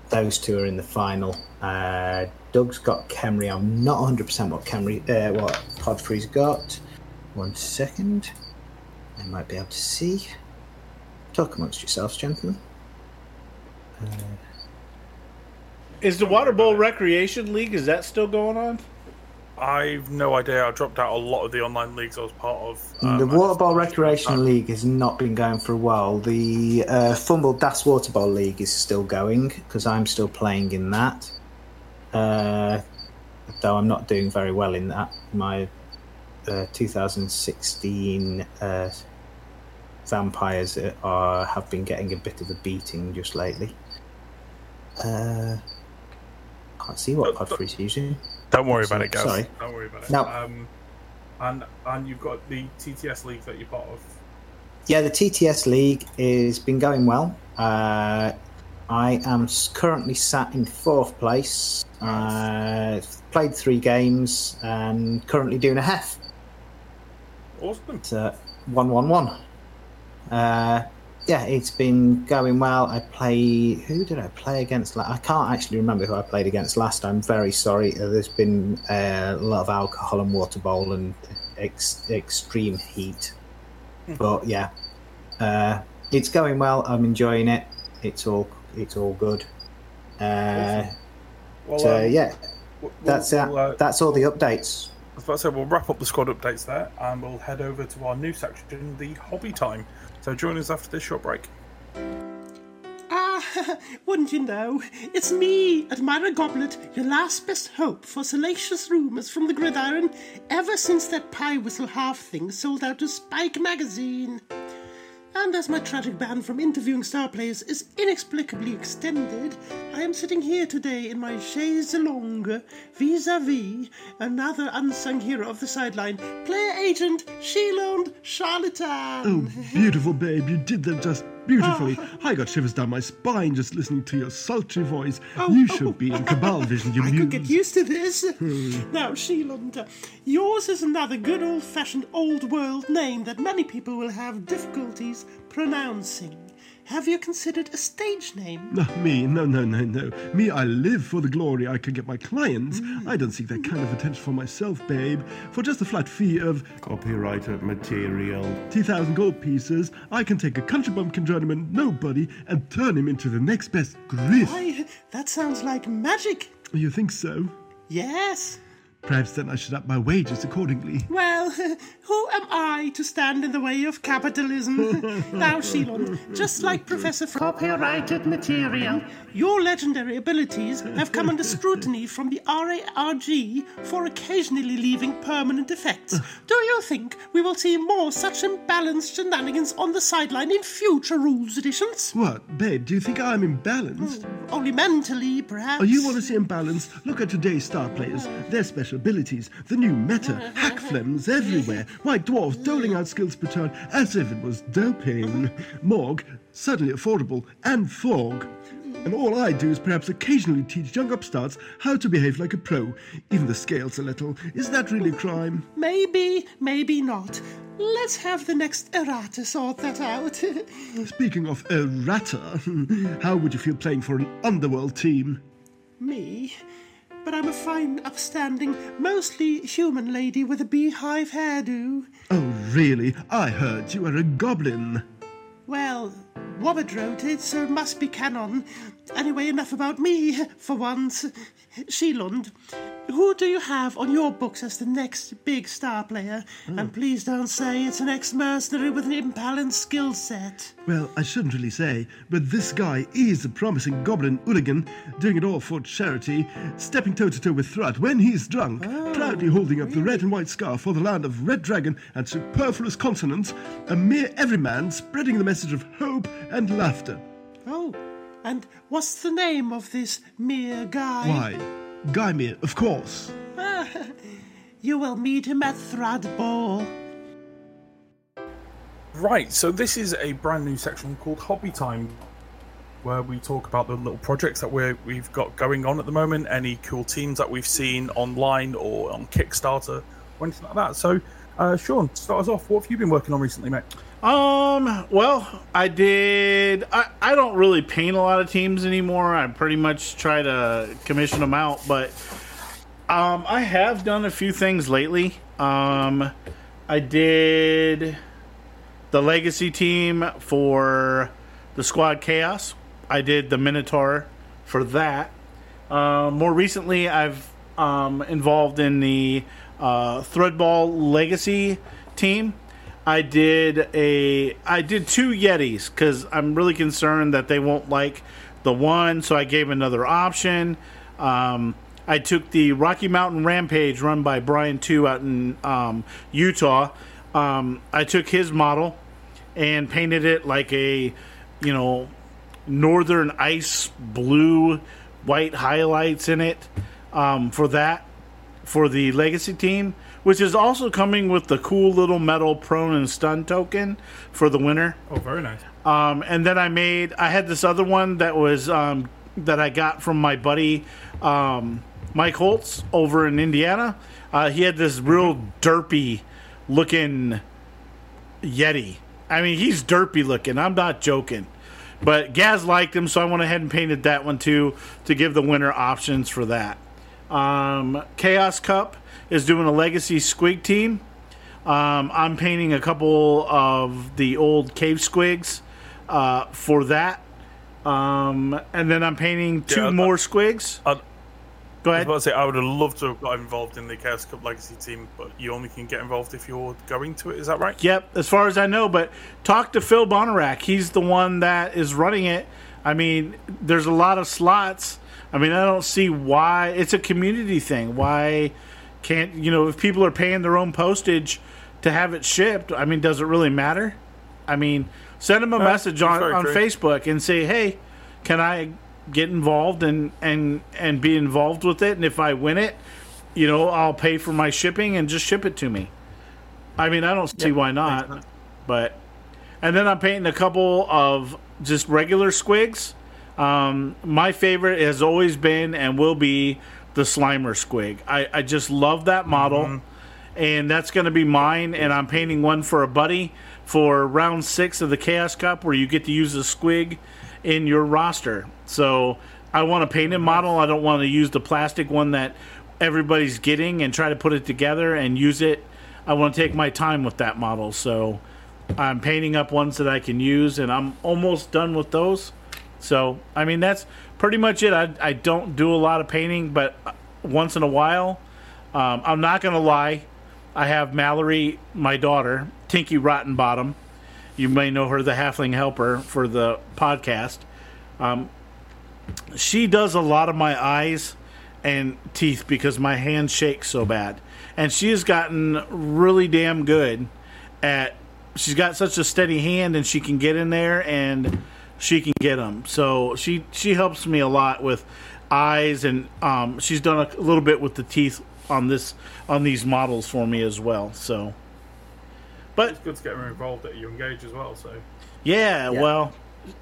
Those two are in the final. Uh, Doug's got Khemri. I'm not 100% what Khemri, uh, what Podfrey's got. One second. I might be able to see. Talk amongst yourselves, gentlemen. Is the Water Bowl Recreation League is that still going on? I've no idea. I dropped out a lot of the online leagues I was part of. the Um, I Water Bowl Recreation League has not been going for a while. The uh, Fumbbl Das Water Bowl League is still going because I'm still playing in that. Uh, though I'm not doing very well in that. My uh, 2016 uh, vampires are have been getting a bit of a beating just lately. Uh, can't see what Godfrey's using. Don't worry about it, guys. Sorry. Don't worry about it. No. Um, and and you've got the TTS league that you're part of. Yeah, the TTS League has been going well. Uh, I am currently sat in fourth place. Uh, played three games and currently doing a half. Awesome. It's uh, one one one. Uh, yeah, it's been going well. I play. Who did I play against? I can't actually remember who I played against last. I'm very sorry. There's been uh, a lot of alcohol and water bowl and ex- extreme heat. But yeah, uh, it's going well. I'm enjoying it. It's all it's all good. Uh, Well, so um, yeah, we'll- that's we'll, uh, that's all the updates. I was about to say we'll wrap up the squad updates there, and we'll head over to our new section, the hobby time. So join us after this short break. Ah, wouldn't you know? It's me, Admiral Goblet, your last best hope for salacious rumours from the gridiron ever since that pie whistle half thing sold out to Spike magazine. And as my tragic ban from interviewing star players is inexplicably extended, I am sitting here today in my chaise longue vis-a-vis another unsung hero of the sideline, player agent Shilond Charlatan. Oh, beautiful babe, you did that just beautifully. I got shivers down my spine just listening to your sultry voice. you should be in Cabal Vision, you I could get used to this. Hmm. Now, Sheeland, uh, yours is another good old fashioned old world name that many people will have difficulties pronouncing. Have you considered a stage name? No, me, no, no, no, no. Me, I live for the glory I can get my clients. Hmm. I don't seek that kind of attention for myself, babe. For just a flat fee of Copyrighted material. 2,000 gold pieces, I can take a country bumpkin journeyman nobody and turn him into the next best griff. Why, that sounds like magic. You think so? Yes. Perhaps then I should up my wages accordingly. Well, who am I to stand in the way of capitalism? now, Shilon, just like Professor Fr- Copyrighted material. Your legendary abilities have come under scrutiny from the RARG for occasionally leaving permanent effects. Do you think we will see more such imbalanced shenanigans on the sideline in future rules editions? What, babe, do you think I'm imbalanced? Hmm, only mentally, perhaps. Oh, you want to see imbalance? Look at today's star players. Their special abilities, the new meta, Hakflems everywhere, white dwarfs doling out skills per turn as if it was doping. Morg, suddenly affordable, and fog. And all I do is perhaps occasionally teach young upstarts how to behave like a pro. Even the scales a little. Is that really crime? Maybe, maybe not. Let's have the next errata sort that out. Speaking of errata, how would you feel playing for an underworld team? Me? But I'm a fine, upstanding, mostly human lady with a beehive hairdo. Oh, really? I heard you were a goblin. Well, Wobbit wrote it, so it must be canon. Anyway, enough about me, for once. Sheelund, who do you have on your books as the next big star player? Oh. And please don't say it's an ex-mercenary with an imbalanced skill set. Well, I shouldn't really say, but this guy is a promising goblin hooligan, doing it all for charity, stepping toe to toe with Thrud when he's drunk, oh, proudly holding up the red and white scarf for the land of Red Dragon and superfluous consonants, a mere everyman spreading the message of hope and laughter. Oh, and what's the name of this mere guy? Why? Guymere, of course. You will meet him at Thrud Right, so this is a brand new section called Hobby Time, where we talk about the little projects that we're, we've got going on at the moment, any cool teams that we've seen online or on Kickstarter, or anything like that. So, uh, Sean, start us off. What have you been working on recently, mate? Um, well, I did. I, I don't really paint a lot of teams anymore. I pretty much try to commission them out, but um, I have done a few things lately. Um, I did the legacy team for the squad chaos. I did the Minotaur for that. Uh, more recently, I've um, involved in the uh, Thrudball Legacy team. I did a I did two Yetis because I'm really concerned that they won't like the one, so I gave another option. Um, I took the Rocky Mountain Rampage run by Brian Two out in um, Utah. Um, I took his model and painted it like a you know northern ice blue, white highlights in it um, for that for the legacy team, which is also coming with the cool little metal prone and stun token for the winner. Oh, very nice. Um, and then I made I had this other one that was um, that I got from my buddy um, Mike Holtz over in Indiana. Uh, he had this real derpy looking Yeti. I mean, he's derpy looking. I'm not joking. But Gaz liked him, so I went ahead and painted that one too to give the winner options for that. Um, Chaos Cup is doing a legacy squig team. Um, I'm painting a couple of the old cave squigs uh, for that. Um, and then I'm painting two Yeah, I- more squigs. I'd- Go I was ahead. about to say I would have loved to have got involved in the Chaos Cup Legacy team, but you only can get involved if you're going to it. Is that right? Yep, as far as I know, but talk to Phil Bonarak. He's the one that is running it. I mean, there's a lot of slots. I mean, I don't see why it's a community thing. Why can't you know if people are paying their own postage to have it shipped? I mean, does it really matter? I mean, send them a No, message on, very on true. Facebook and say, "Hey, can I get involved and and and be involved with it? And if I win it, you know, I'll pay for my shipping and just ship it to me." I mean, I don't see why not. But and then I'm painting a couple of just regular squigs. Um, my favorite has always been and will be the Slimer squig. I, I just love that model, and that's going to be mine. And I'm painting one for a buddy for round six of the Chaos Cup, where you get to use a squig in your roster. So I want a painted model. I don't want to use the plastic one that everybody's getting and try to put it together and use it. I want to take my time with that model. So I'm painting up ones that I can use, and I'm almost done with those. So, I mean, that's pretty much it. I, I don't do a lot of painting, but uh, once in a while, um, I'm not going to lie. I have Mallory, my daughter, Tinky Rottenbottom. You may know her, the Halfling Helper, for the podcast. Um, she does a lot of my eyes and teeth because my hands shake so bad. And she has gotten really damn good at. She's got such a steady hand, and she can get in there and she can get them. So she she helps me a lot with eyes, and um, she's done a little bit with the teeth on this on these models for me as well. So, but It's good to get her involved at a young age as well. So yeah, well,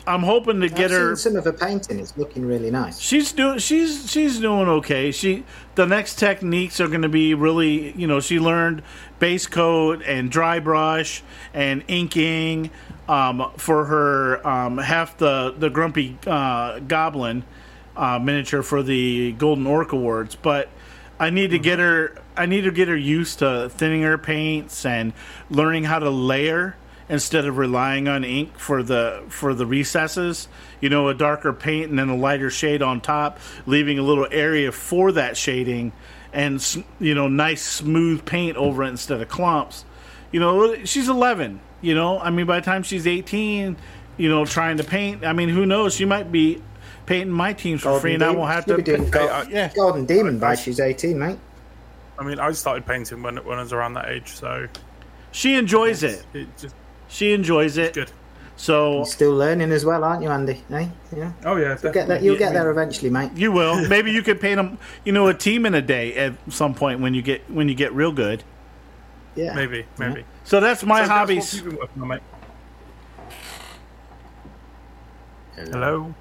I'm hoping to get I've her. seen some of her painting. It's looking really nice. She's doing she's she's doing okay. She the next techniques are going to be really you know she learned base coat and dry brush and inking um, for her um, half the the grumpy uh, goblin uh, miniature for the Golden Orc Awards, but. I need to get her. I need to get her used to thinning her paints and learning how to layer instead of relying on ink for the for the recesses. You know, a darker paint and then a lighter shade on top, leaving a little area for that shading, and you know, nice smooth paint over it instead of clumps. You know, she's 11. You know, I mean, by the time she's 18, you know, trying to paint. I mean, who knows? She might be painting my teams for free, and I won't have She'll to. be doing pay- Gold- yeah. Golden Demon by she's 18, mate. I mean, I started painting when when I was around that age. So She enjoys it. it just She enjoys it. good. So You're still learning as well, aren't you, Andy? Eh? Yeah. Oh yeah, You'll get, that, you'll get there eventually, mate. you will. Maybe you could paint them. You know, a team in a day at some point when you get when you get real good. Yeah. maybe, maybe. So that's my So, hobbies. have you been working on, mate? Hello.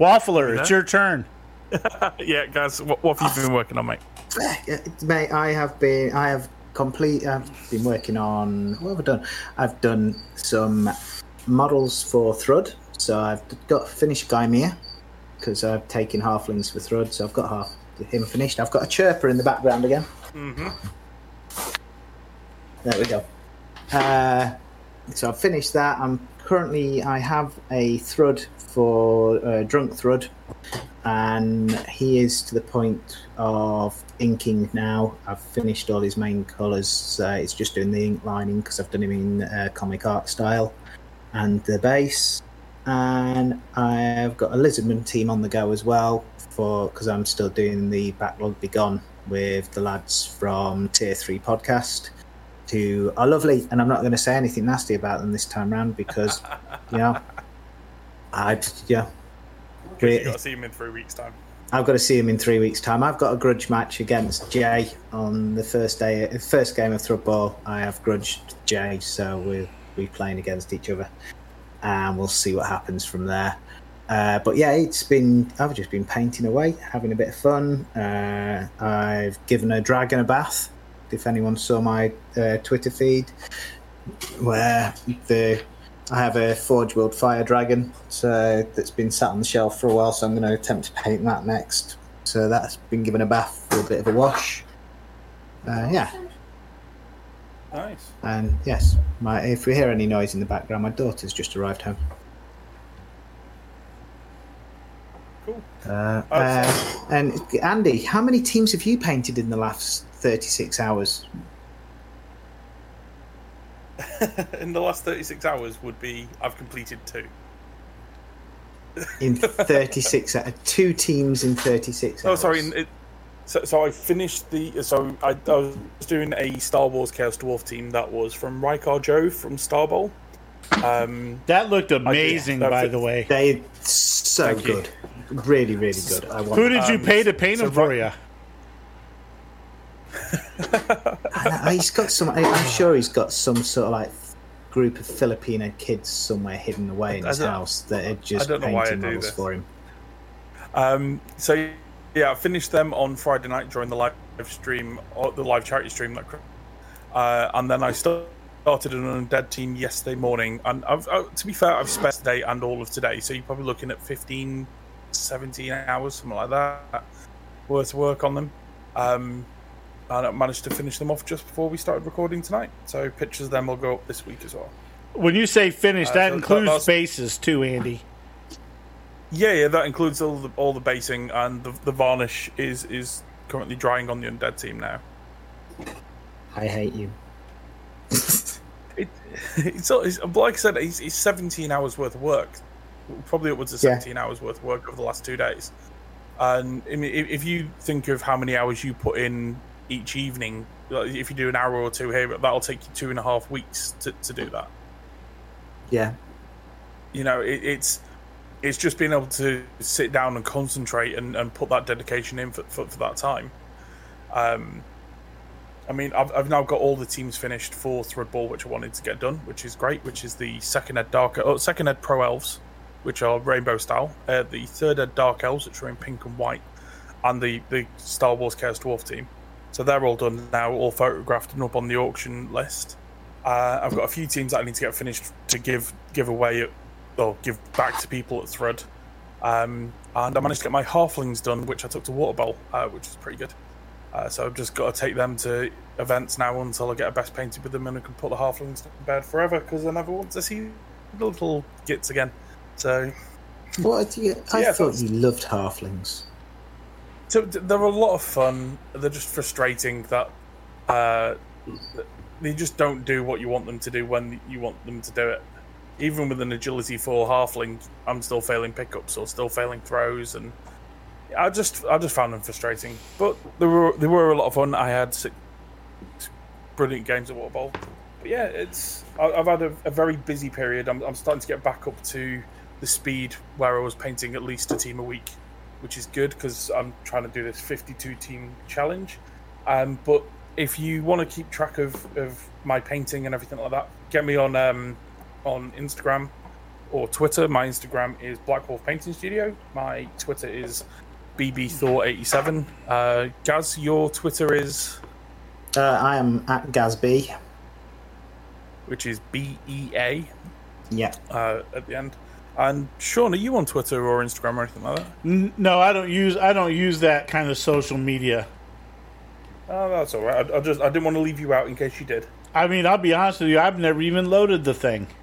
Waffler, Yeah. it's your turn. yeah, guys, what, what have you been working on, mate? Mate, I have been, I have complete, I've been working on, what have I done? I've done some models for Thrud. So I've got finished Guymere because I've taken halflings for Thrud. So I've got half him finished. I've got a chirper in the background again. Mm-hmm. There we go. Uh, so I've finished that. I'm currently I have a Thrud for uh, Drunk Thrud, and he is to the point of inking now. I've finished all his main colours. So it's just doing the ink lining because I've done him in uh, comic art style, and the base. And I've got a Lizardman team on the go as well for because I'm still doing the backlog begone with the lads from Tier Three podcast who are lovely, and I'm not going to say anything nasty about them this time round because, you know, I yeah, You've got to see him in three weeks' time. I've got to see him in three weeks' time. I've got a grudge match against Jay on the first day, first game of Thrud Ball. I have grudged Jay, so we'll be playing against each other, and we'll see what happens from there. Uh, but yeah, it's been I've just been painting away, having a bit of fun. Uh, I've given a dragon a bath. If anyone saw my uh, Twitter feed, where the I have a Forge World Fire Dragon so that's been sat on the shelf for a while, so I'm going to attempt to paint that next. So that's been given a bath for a bit of a wash. Uh, yeah, Nice. and yes, my if we hear any noise in the background, my daughter's just arrived home. Cool. Uh, uh, and Andy, how many teams have you painted in the last 36 hours? in the last 36 hours would be I've completed two. In 36, uh, two teams in 36 Oh, hours. sorry. It, so, so I finished the. So I, I was doing a Star Wars Chaos Dwarf team that was from Rykar Joe from Star Bowl. Um, That looked I did- amazing, that by fit- the way. They so Thank you. good, really, really good. I want. Who did you Um, pay to paint so them for Ry- you? I- he's got some. I- I'm sure he's got some sort of like group of Filipino kids somewhere hidden away in I his don't- house that are just don't know why I painting do models this. for him. Um, so yeah, I finished them on Friday night during the live stream, or the live charity stream. That, uh, and then I sta- started an undead team yesterday morning. And I've, uh, to be fair, I've spent today and all of today, so you're probably looking at 15, 17 hours, something like that, worth of work on them. Um, I managed to finish them off just before we started recording tonight. So pictures of them will go up this week as well. When you say finished, Uh, that so includes that's- bases too, Andy. Yeah, yeah, that includes all the all the basing and the, the varnish is is currently drying on the undead team now. I hate you. It, it's, it's like I said, it's, it's 17 hours worth of work, probably upwards of Yeah. 17 hours worth of work over the last two days. And I mean, if, if you think of how many hours you put in each evening, if you do an hour or two here, that'll take you two and a half weeks to, to do that. Yeah, you know it, it's it's just being able to sit down and concentrate and, and put that dedication in for, for, for that time. Um i mean I've, I've now got all the teams finished for thrudball which i wanted to get done which is great which is the second ed dark oh, second ed pro elves which are rainbow style. Uh, the third ed dark elves which are in pink and white and the the star wars chaos dwarf team so they're all done now all photographed and up on the auction list uh, I've got a few teams that I need to get finished to give give away or give back to people at Thrud. Um, and I managed to get my halflings done, which I took to Water Bowl, uh, which is pretty good. Uh, so I've just got to take them to events now until I get a best painted with them and I can put the halflings to bed forever because I never want to see the little gits again. So, what do you? I Yeah, thought you loved halflings. So th- they're a lot of fun. They're just frustrating that uh, they just don't do what you want them to do when you want them to do it. Even with an agility four halfling, I'm still failing pickups or still failing throws, and I just I just found them frustrating. But they were they were a lot of fun. I had six brilliant games at Water Bowl. But yeah, it's I've had a, a very busy period. I'm, I'm starting to get back up to the speed where I was painting at least a team a week, which is good because I'm trying to do this 52 team challenge. Um, but if you want to keep track of, of my painting and everything like that, get me on um, on Instagram or Twitter. My Instagram is Black Wolf Painting Studio. My Twitter is bbthor87. Uh, Gaz, your Twitter is Uh, I am at Gazby. which is B E A Yeah. uh, at the end. And Sean, are you on Twitter or Instagram or anything like that? No, I don't use I don't use that kind of social media. Oh, that's all right. I, I just I didn't want to leave you out in case you did. I mean, I'll be honest with you. I've never even loaded the thing.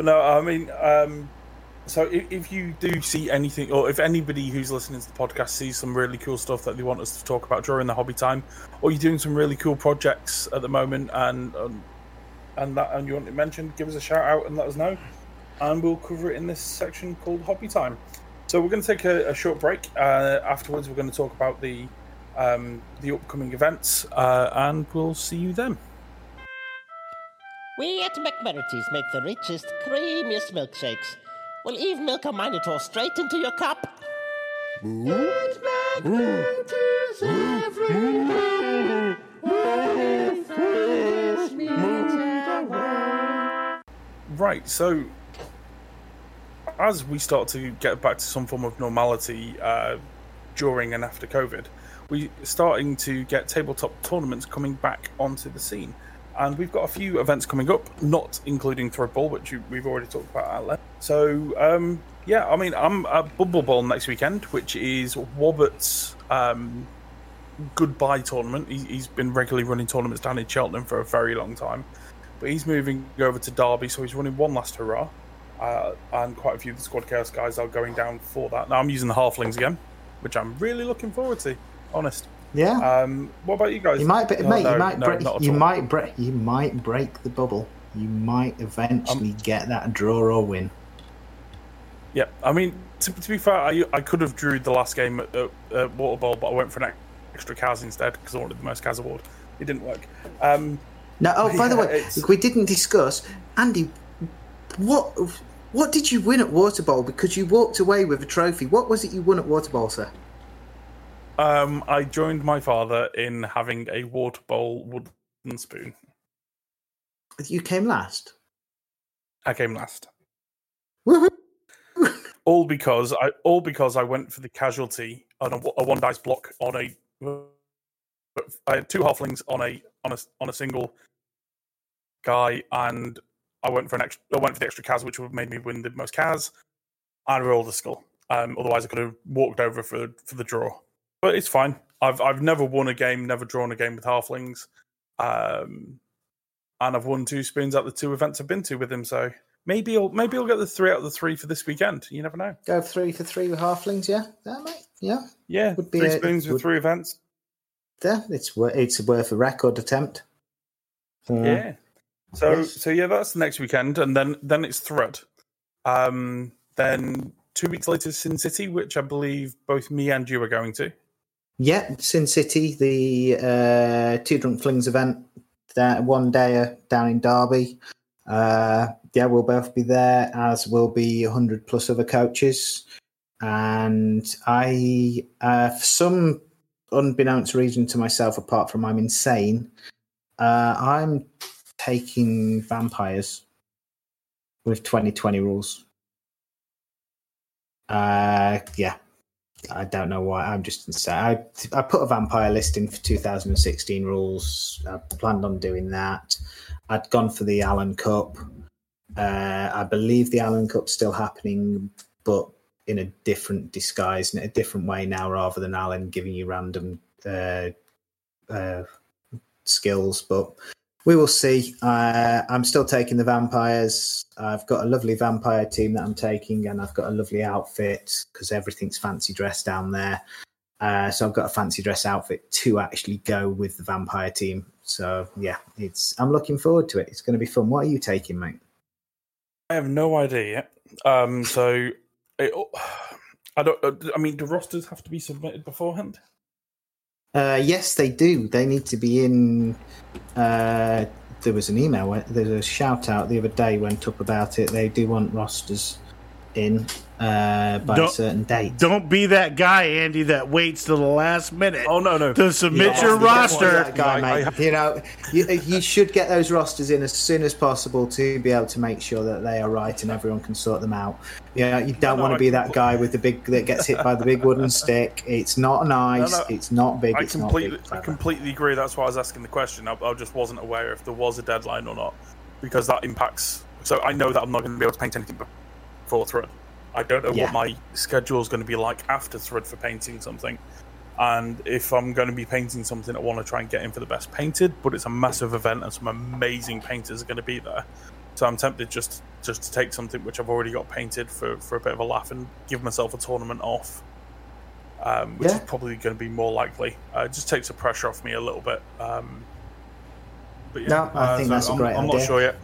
But no, I mean, um, so if, if you do see anything, or if anybody who's listening to the podcast sees some really cool stuff that they want us to talk about during the hobby time, or you're doing some really cool projects at the moment, and um, and that and you want it mentioned, give us a shout out and let us know, and we'll cover it in this section called hobby time. So we're going to take a, a short break. Uh, afterwards, we're going to talk about the um, the upcoming events, uh, and we'll see you then. We at McMurty's make the richest, creamiest milkshakes. We'll even milk a Minotaur straight into your cup. Right, so as we start to get back to some form of normality uh, during and after COVID, we're starting to get tabletop tournaments coming back onto the scene. And we've got a few events coming up, not including Thrudball, which we've already talked about. So, um, yeah, I mean, I'm at Bumble Ball next weekend, which is Wobbett's um, goodbye tournament. He's been regularly running tournaments down in Cheltenham for a very long time. But he's moving over to Derby, so he's running one last hurrah. Uh, and quite a few of the Squad Chaos guys are going down for that. Now I'm using the Halflings again, which I'm really looking forward to. Honest. Yeah. Um, what about you guys? You might, be, No, mate. no, you might no, break. You all. might break. You might break the bubble. You might eventually get that draw or win. Yeah, I mean, to, to be fair, I, I could have drew the last game at, at, at Water Bowl, but I went for an extra Cas instead because I wanted the most Cas award. It didn't work. Um, No. Oh, by the way, it's- we didn't discuss Andy. What what did you win at Water Bowl? Because you walked away with a trophy. What was it you won at Water Bowl, sir? um, I joined my father in having a water bowl wooden spoon. You came last. I came last. Woohoo! all because I all because I went for the casualty on a, a one dice block on a. I had two halflings on a on a on a single guy, and I went for an extra. I went for the extra Cas, which would have made me win the most Cas, and rolled a skull. Um, otherwise, I could have walked over for for the draw. But it's fine. I've I've never won a game, never drawn a game with halflings, um, and I've won two spoons at the two events I've been to with him. So maybe I'll maybe I'll get the three out of the three for this weekend. You never know. Go three for three with halflings. Yeah, that mate. Yeah, Yeah, Would be three a- spoons with would- three events. yeah. It's it's worth a record attempt. Yeah. So Yes. so yeah, that's the next weekend, and then then it's Thrud. Um, then two weeks later, Sin City, which I believe both me and you are going to. Yeah, Sin City, the uh, Two Drunk Flings event, that one day down in Derby. Uh, yeah, we'll both be there, as will be 100 plus other coaches. And I, uh, for some unbeknownst reason to myself, apart from I'm insane, uh, I'm taking vampires with 2020 rules. Uh, yeah, I don't know why. I'm just insane. I I put a vampire list in for 2016 rules. I planned on doing that. I'd gone for the Allen Cup. Uh, I believe the Allen Cup's still happening, but in a different disguise, in a different way now, rather than Allen giving you random uh, uh, skills. But we will see. Uh, I'm still taking the vampires. I've got a lovely vampire team that I'm taking, and I've got a lovely outfit because everything's fancy dress down there. Uh, so I've got a fancy dress outfit to actually go with the vampire team. So yeah, it's I'm looking forward to it. It's going to be fun. What are you taking, mate? I have no idea yet. Um, so it, I don't. uh, I mean, do rosters have to be submitted beforehand? Uh, yes, they do. They need to be in. Uh, there was an email. There's a shout out the other day went up about it. They do want rosters in uh, by a Don't- certain date. Don't be that guy, Andy, that waits till the last minute. Oh no, no. To submit Yeah, your you roster. that guy, I- I mate. you know, you, you should get those rosters in as soon as possible to be able to make sure that they are right and everyone can sort them out. Yeah, you don't No, want I to be that guy with the big that gets hit by the big wooden stick. It's not nice. no. It's not big. I it's completely, not big. I completely agree. That's why I was asking the question. I, I just wasn't aware if there was a deadline or not, because that impacts. So I know that I'm not going to be able to paint anything before Thrud. I don't know Yeah. what my schedule is going to be like after Thrud for painting something. And if I'm going to be painting something, I want to try and get in for the best painted. But it's a massive event, and some amazing painters are going to be there. So I'm tempted just just to take something which I've already got painted for, for a bit of a laugh and give myself a tournament off, um, which Yeah. is probably going to be more likely. Uh, it just takes the pressure off me a little bit. Um, but yeah, No, I uh, think so that's a I'm, great I'm not idea. sure yet.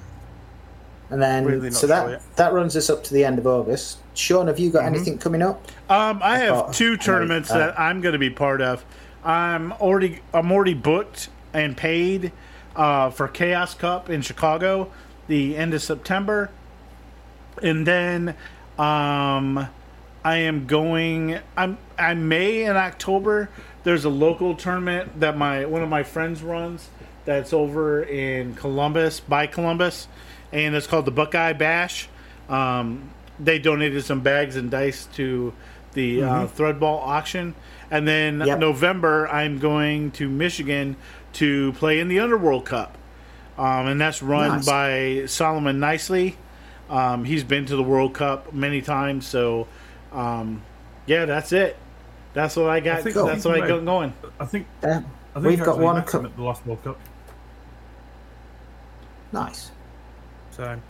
And then, Really so sure that yet. that runs us up to the end of August. Sean, have you got Mm-hmm. anything coming up? Um, I have Oh, two no, tournaments uh, that I'm going to be part of. I'm already I'm already booked and paid uh, for Chaos Cup in Chicago, the end of September, and then um, I am going. I'm I may in October. There's a local tournament that my one of my friends runs. That's over in Columbus by Columbus, and it's called the Buckeye Bash. Um, they donated some bags and dice to the uh, Mhm. Thrudball auction, and then Yep. November I'm going to Michigan to play in the Underworld Cup, um, and that's run Nice. by Solomon Nicely. Um, he's been to the World Cup many times, so um, yeah, that's it. That's what I got. I think- that's I what I got going. I think Uh, I think we've got one cup. at the last World Cup. Nice. So,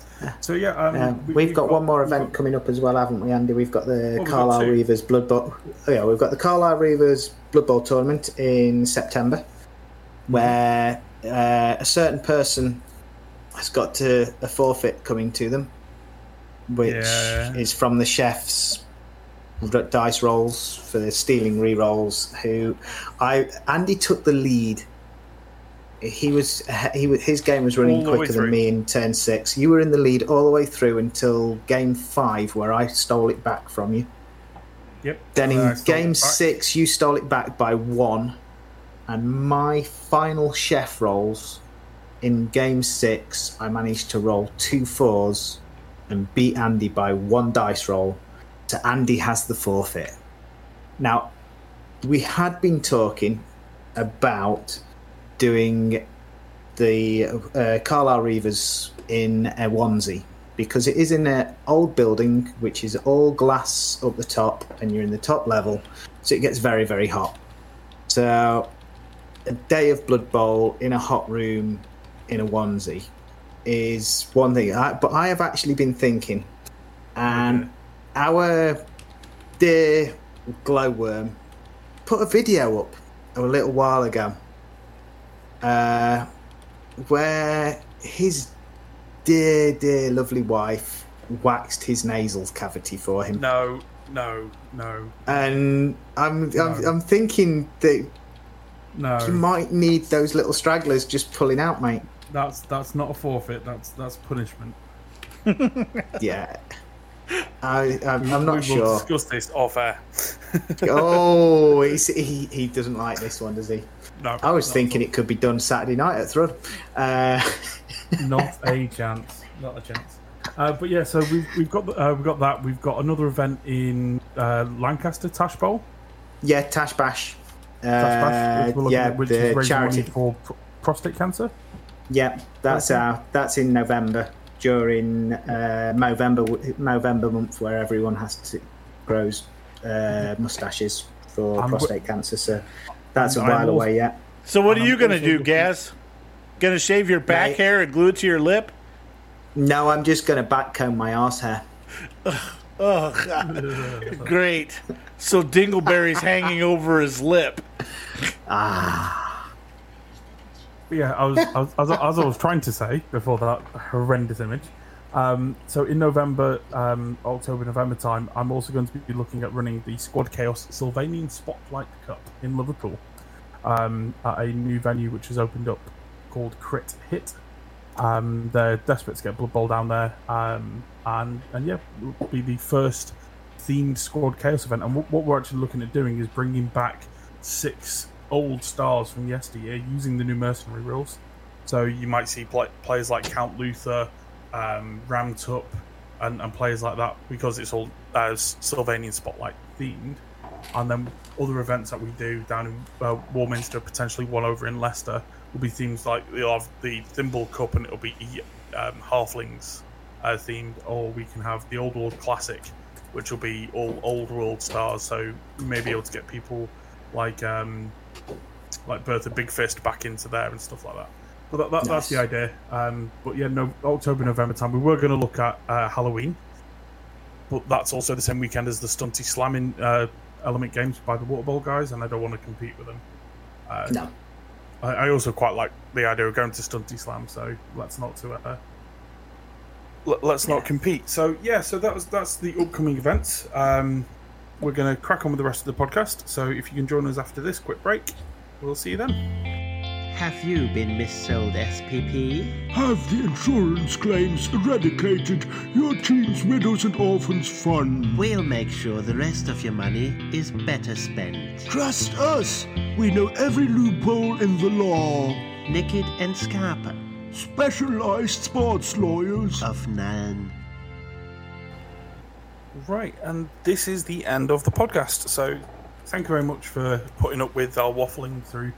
so yeah, um, Um, we- we've, got, one more we've event coming up as well, haven't we, Andy? We've got the we've got Carlisle. Reavers Blood Bowl. Oh yeah, we've got the Carlisle Reavers Blood Bowl tournament in September, where uh, a certain person has got to a forfeit coming to them, which Yeah. is from the chefs dice rolls for stealing re-rolls who i andy took the lead he was he was- his game was running quicker than me in turn six. You were in the lead all the way through until game five where i stole it back from you. Yep. then in Uh, game six you stole it back by one. And my final chef rolls in game six i managed to roll two fours and beat andy by one dice roll. So andy has the forfeit. Now we had been talking about doing the uh, Carlisle Reavers in a onesie because it is in an old building which is all glass up the top and you're in the top level so it gets very very hot. So a day of blood bowl in a hot room in a onesie is one thing. I, but i have actually been thinking and our dear glowworm put a video up a little while ago uh, where his dear, dear, lovely wife waxed his nasal cavity for him. No, no, no, And I'm, I'm, I'm thinking that no. you might need those little stragglers just pulling out, mate. That's that's not a forfeit. That's that's punishment. Yeah. I, I'm, I'm not we will sure. discuss this off air. oh, he, he doesn't like this one, does he? No, I was thinking it could be done Saturday night at Thrud. Uh, not a chance. Not a chance. Uh, but yeah, so we've we've got uh, we've got that. We've got another event in uh, Lancaster Tash Bowl. yeah, Tash Bash. Tash Bash, Uh, which yeah, at, which the is charity. for pr- prostate cancer. Yeah, that's Okay. our that's in November during uh, November November month where everyone has to grows uh, mustaches for prostate cancer. So that's a I'm while also- away yet. So what are you I'm gonna also do, looking- Gaz? Gonna shave your back Mate. hair and glue it to your lip? No, I'm just going to backcomb my arse hair. Oh, God. great. So Dingleberry's hanging over his lip. Ah, yeah, I was, I was as, I- as I was trying to say before that horrendous image. Um, so in November, um, October, November time, I'm also going to be looking at running the Squad Chaos Sylvanian Spotlight Cup in Liverpool um, at a new venue which has opened up called Crit Hit. Um, they're desperate to get Blood Bowl down there, um, and and yeah, it'll be the first themed Squad Chaos event. And what, what we're actually looking at doing is bringing back six old stars from yesteryear using the new mercenary rules. So you might see pla players like Count Luthor, um, Ramtut, and, and players like that because it's all uh, Sylvanian Spotlight themed. And then other events that we do down in uh, Warminster, potentially one over in Leicester, will be themes like you'll have the Thimble Cup and it'll be um, Halflings uh, themed, or we can have the Old World Classic, which will be all Old World stars. So we may be able to get people like um, like Bertha Big Fist back into there and stuff like that. But that, that, that's the idea. Um, but yeah, no October November time. We were going to look at uh, Halloween, but that's also the same weekend as the Stunty Slamming uh, Element Games by the Water Bowl guys, and I don't want to compete with them. Uh, No. I, I also quite like the idea of going to Stunty Slam, so let's not to uh, let, let's not compete. So yeah, so that was that's the upcoming events. Um, we're going to crack on with the rest of the podcast. So if you can join us after this quick break, we'll see you then. Have you been missold SPP? Have the insurance claims eradicated your Teens, Widows and Orphans Fund. We'll make sure the rest of your money is better spent. Trust us. We know every loophole in the law. Nicked and Scarpa Specialized sports lawyers. of Nuln. Right, and this is the end of the podcast. So, thank you very much for putting up with our waffling through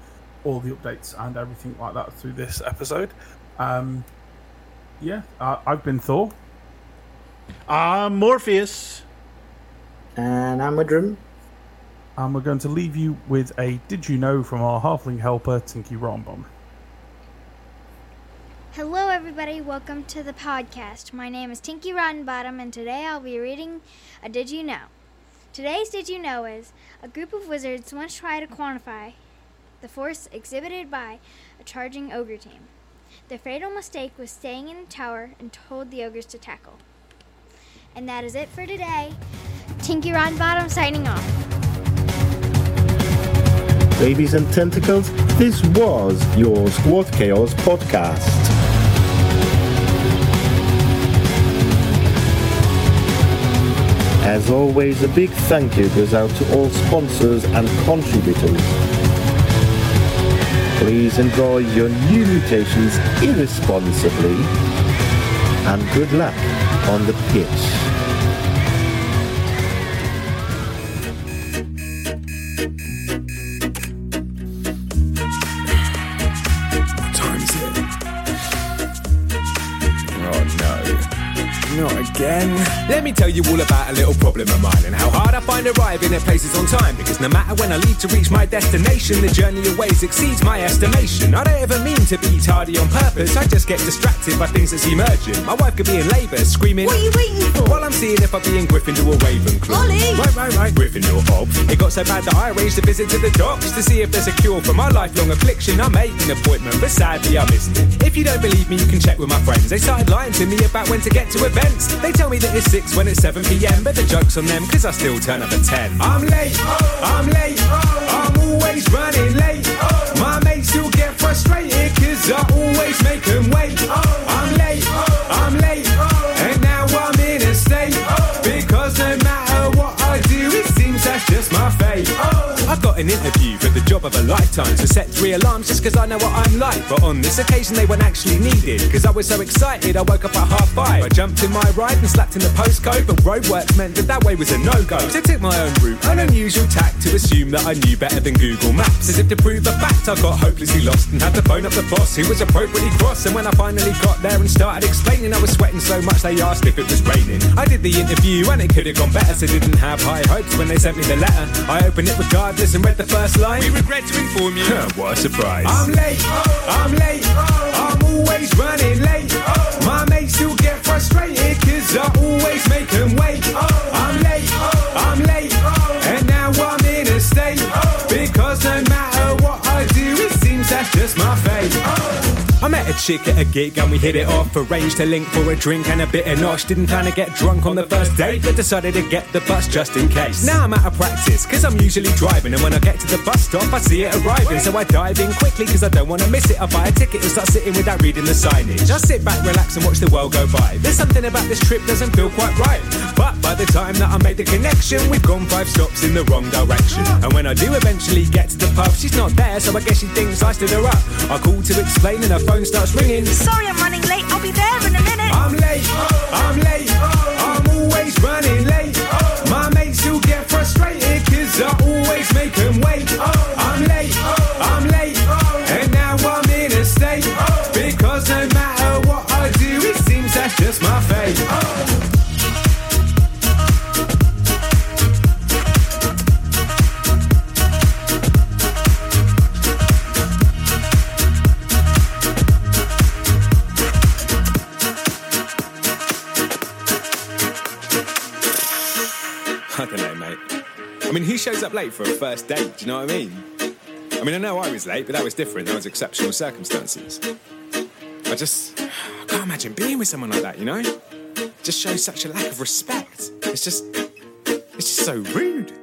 all the updates and everything like that through this episode. Um, yeah, uh, I've been Thor. I'm Morpheous. And I'm Widram. And we're going to leave you with a Did You Know from our halfling helper, Tinky Rombom. Hello, everybody. Welcome to the podcast. My name is Tinky Rottenbottom, and today I'll be reading a Did You Know. Today's Did You Know is a group of wizards once tried to quantify the force exhibited by a charging ogre team. The fatal mistake was staying in the tower and told the ogres to tackle. And that is it for today. Tinky Rottenbottom signing off. Babies and tentacles, this was your Squad Chaos podcast. As always, a big thank you goes out to all sponsors and contributors. Please enjoy your new mutations irresponsibly, and good luck on the pitch. Again. Let me tell you all about a little problem of mine and how hard I find arriving at places on time. Because no matter when I leave to reach my destination, the journey always exceeds my estimation. I don't ever mean to be tardy on purpose, I just get distracted by things that seem urgent. My wife could be in labour, screaming, What are you waiting for? While I'm seeing if I be in Gryffindor or Ravenclaw. Ollie! Right, right, right, Gryffindor, Ob. It got so bad that I arranged a visit to the docks to see if there's a cure for my lifelong affliction. I made an appointment, but sadly I missed it. If you don't believe me, you can check with my friends. They started lying to me about when to get to events. They tell me that it's 6 when it's 7 pm, but the joke's on them, cause I still turn up at 10. I'm late, I'm late, I'm always running late. My mates still get frustrated, cause I always make them wait. I'm late, I'm late, and now I'm in a state. Because no matter what I do, it seems that's just my fate. I got an interview for the job of a lifetime, so set three alarms just cause I know what I'm like. But on this occasion, they weren't actually needed, cause I was so excited, I woke up at half five. I jumped in my ride and slapped in the postcode, but roadworks meant that that way was a no go. So I took my own route, an unusual tack to assume that I knew better than Google Maps. As if to prove a fact, I got hopelessly lost and had to phone up the boss, who was appropriately cross. And when I finally got there and started explaining, I was sweating so much they asked if it was raining. I did the interview and it could have gone better, so didn't have high hopes when they sent me the letter. I opened it regardless and read the first line. We regret to inform you. what a surprise. I'm late, I'm late, I'm always running late. My mates still get frustrated cause I always make them wait. I'm late, I'm late, and now I'm in a state. Because no matter what I do, it seems that's just my fate. I a chick at a gig and we hit it off. Arranged to link for a drink and a bit of nosh. Didn't plan to get drunk on the first date, but decided to get the bus just in case. Now I'm out of practice, cause I'm usually driving. And when I get to the bus stop, I see it arriving. So I dive in quickly, cause I don't wanna miss it. I buy a ticket and start sitting without reading the signage. I sit back, relax, and watch the world go by. There's something about this trip doesn't feel quite right. But by the time that I make the connection, we've gone five stops in the wrong direction. And when I do eventually get to the pub, she's not there, so I guess she thinks I stood her up. I call to explain and her phone starts ringing. Sorry, I'm running late. I'll be there in a minute. I'm late, I'm late, I'm always running late. My mates still get frustrated cause I always make them wait. Mean, who shows up late for a first date? Do you know what I mean? I mean, I know I was late, but that was different. That was exceptional circumstances. I just I can't imagine being with someone like that, you know? Just shows such a lack of respect. It's just, it's just so rude.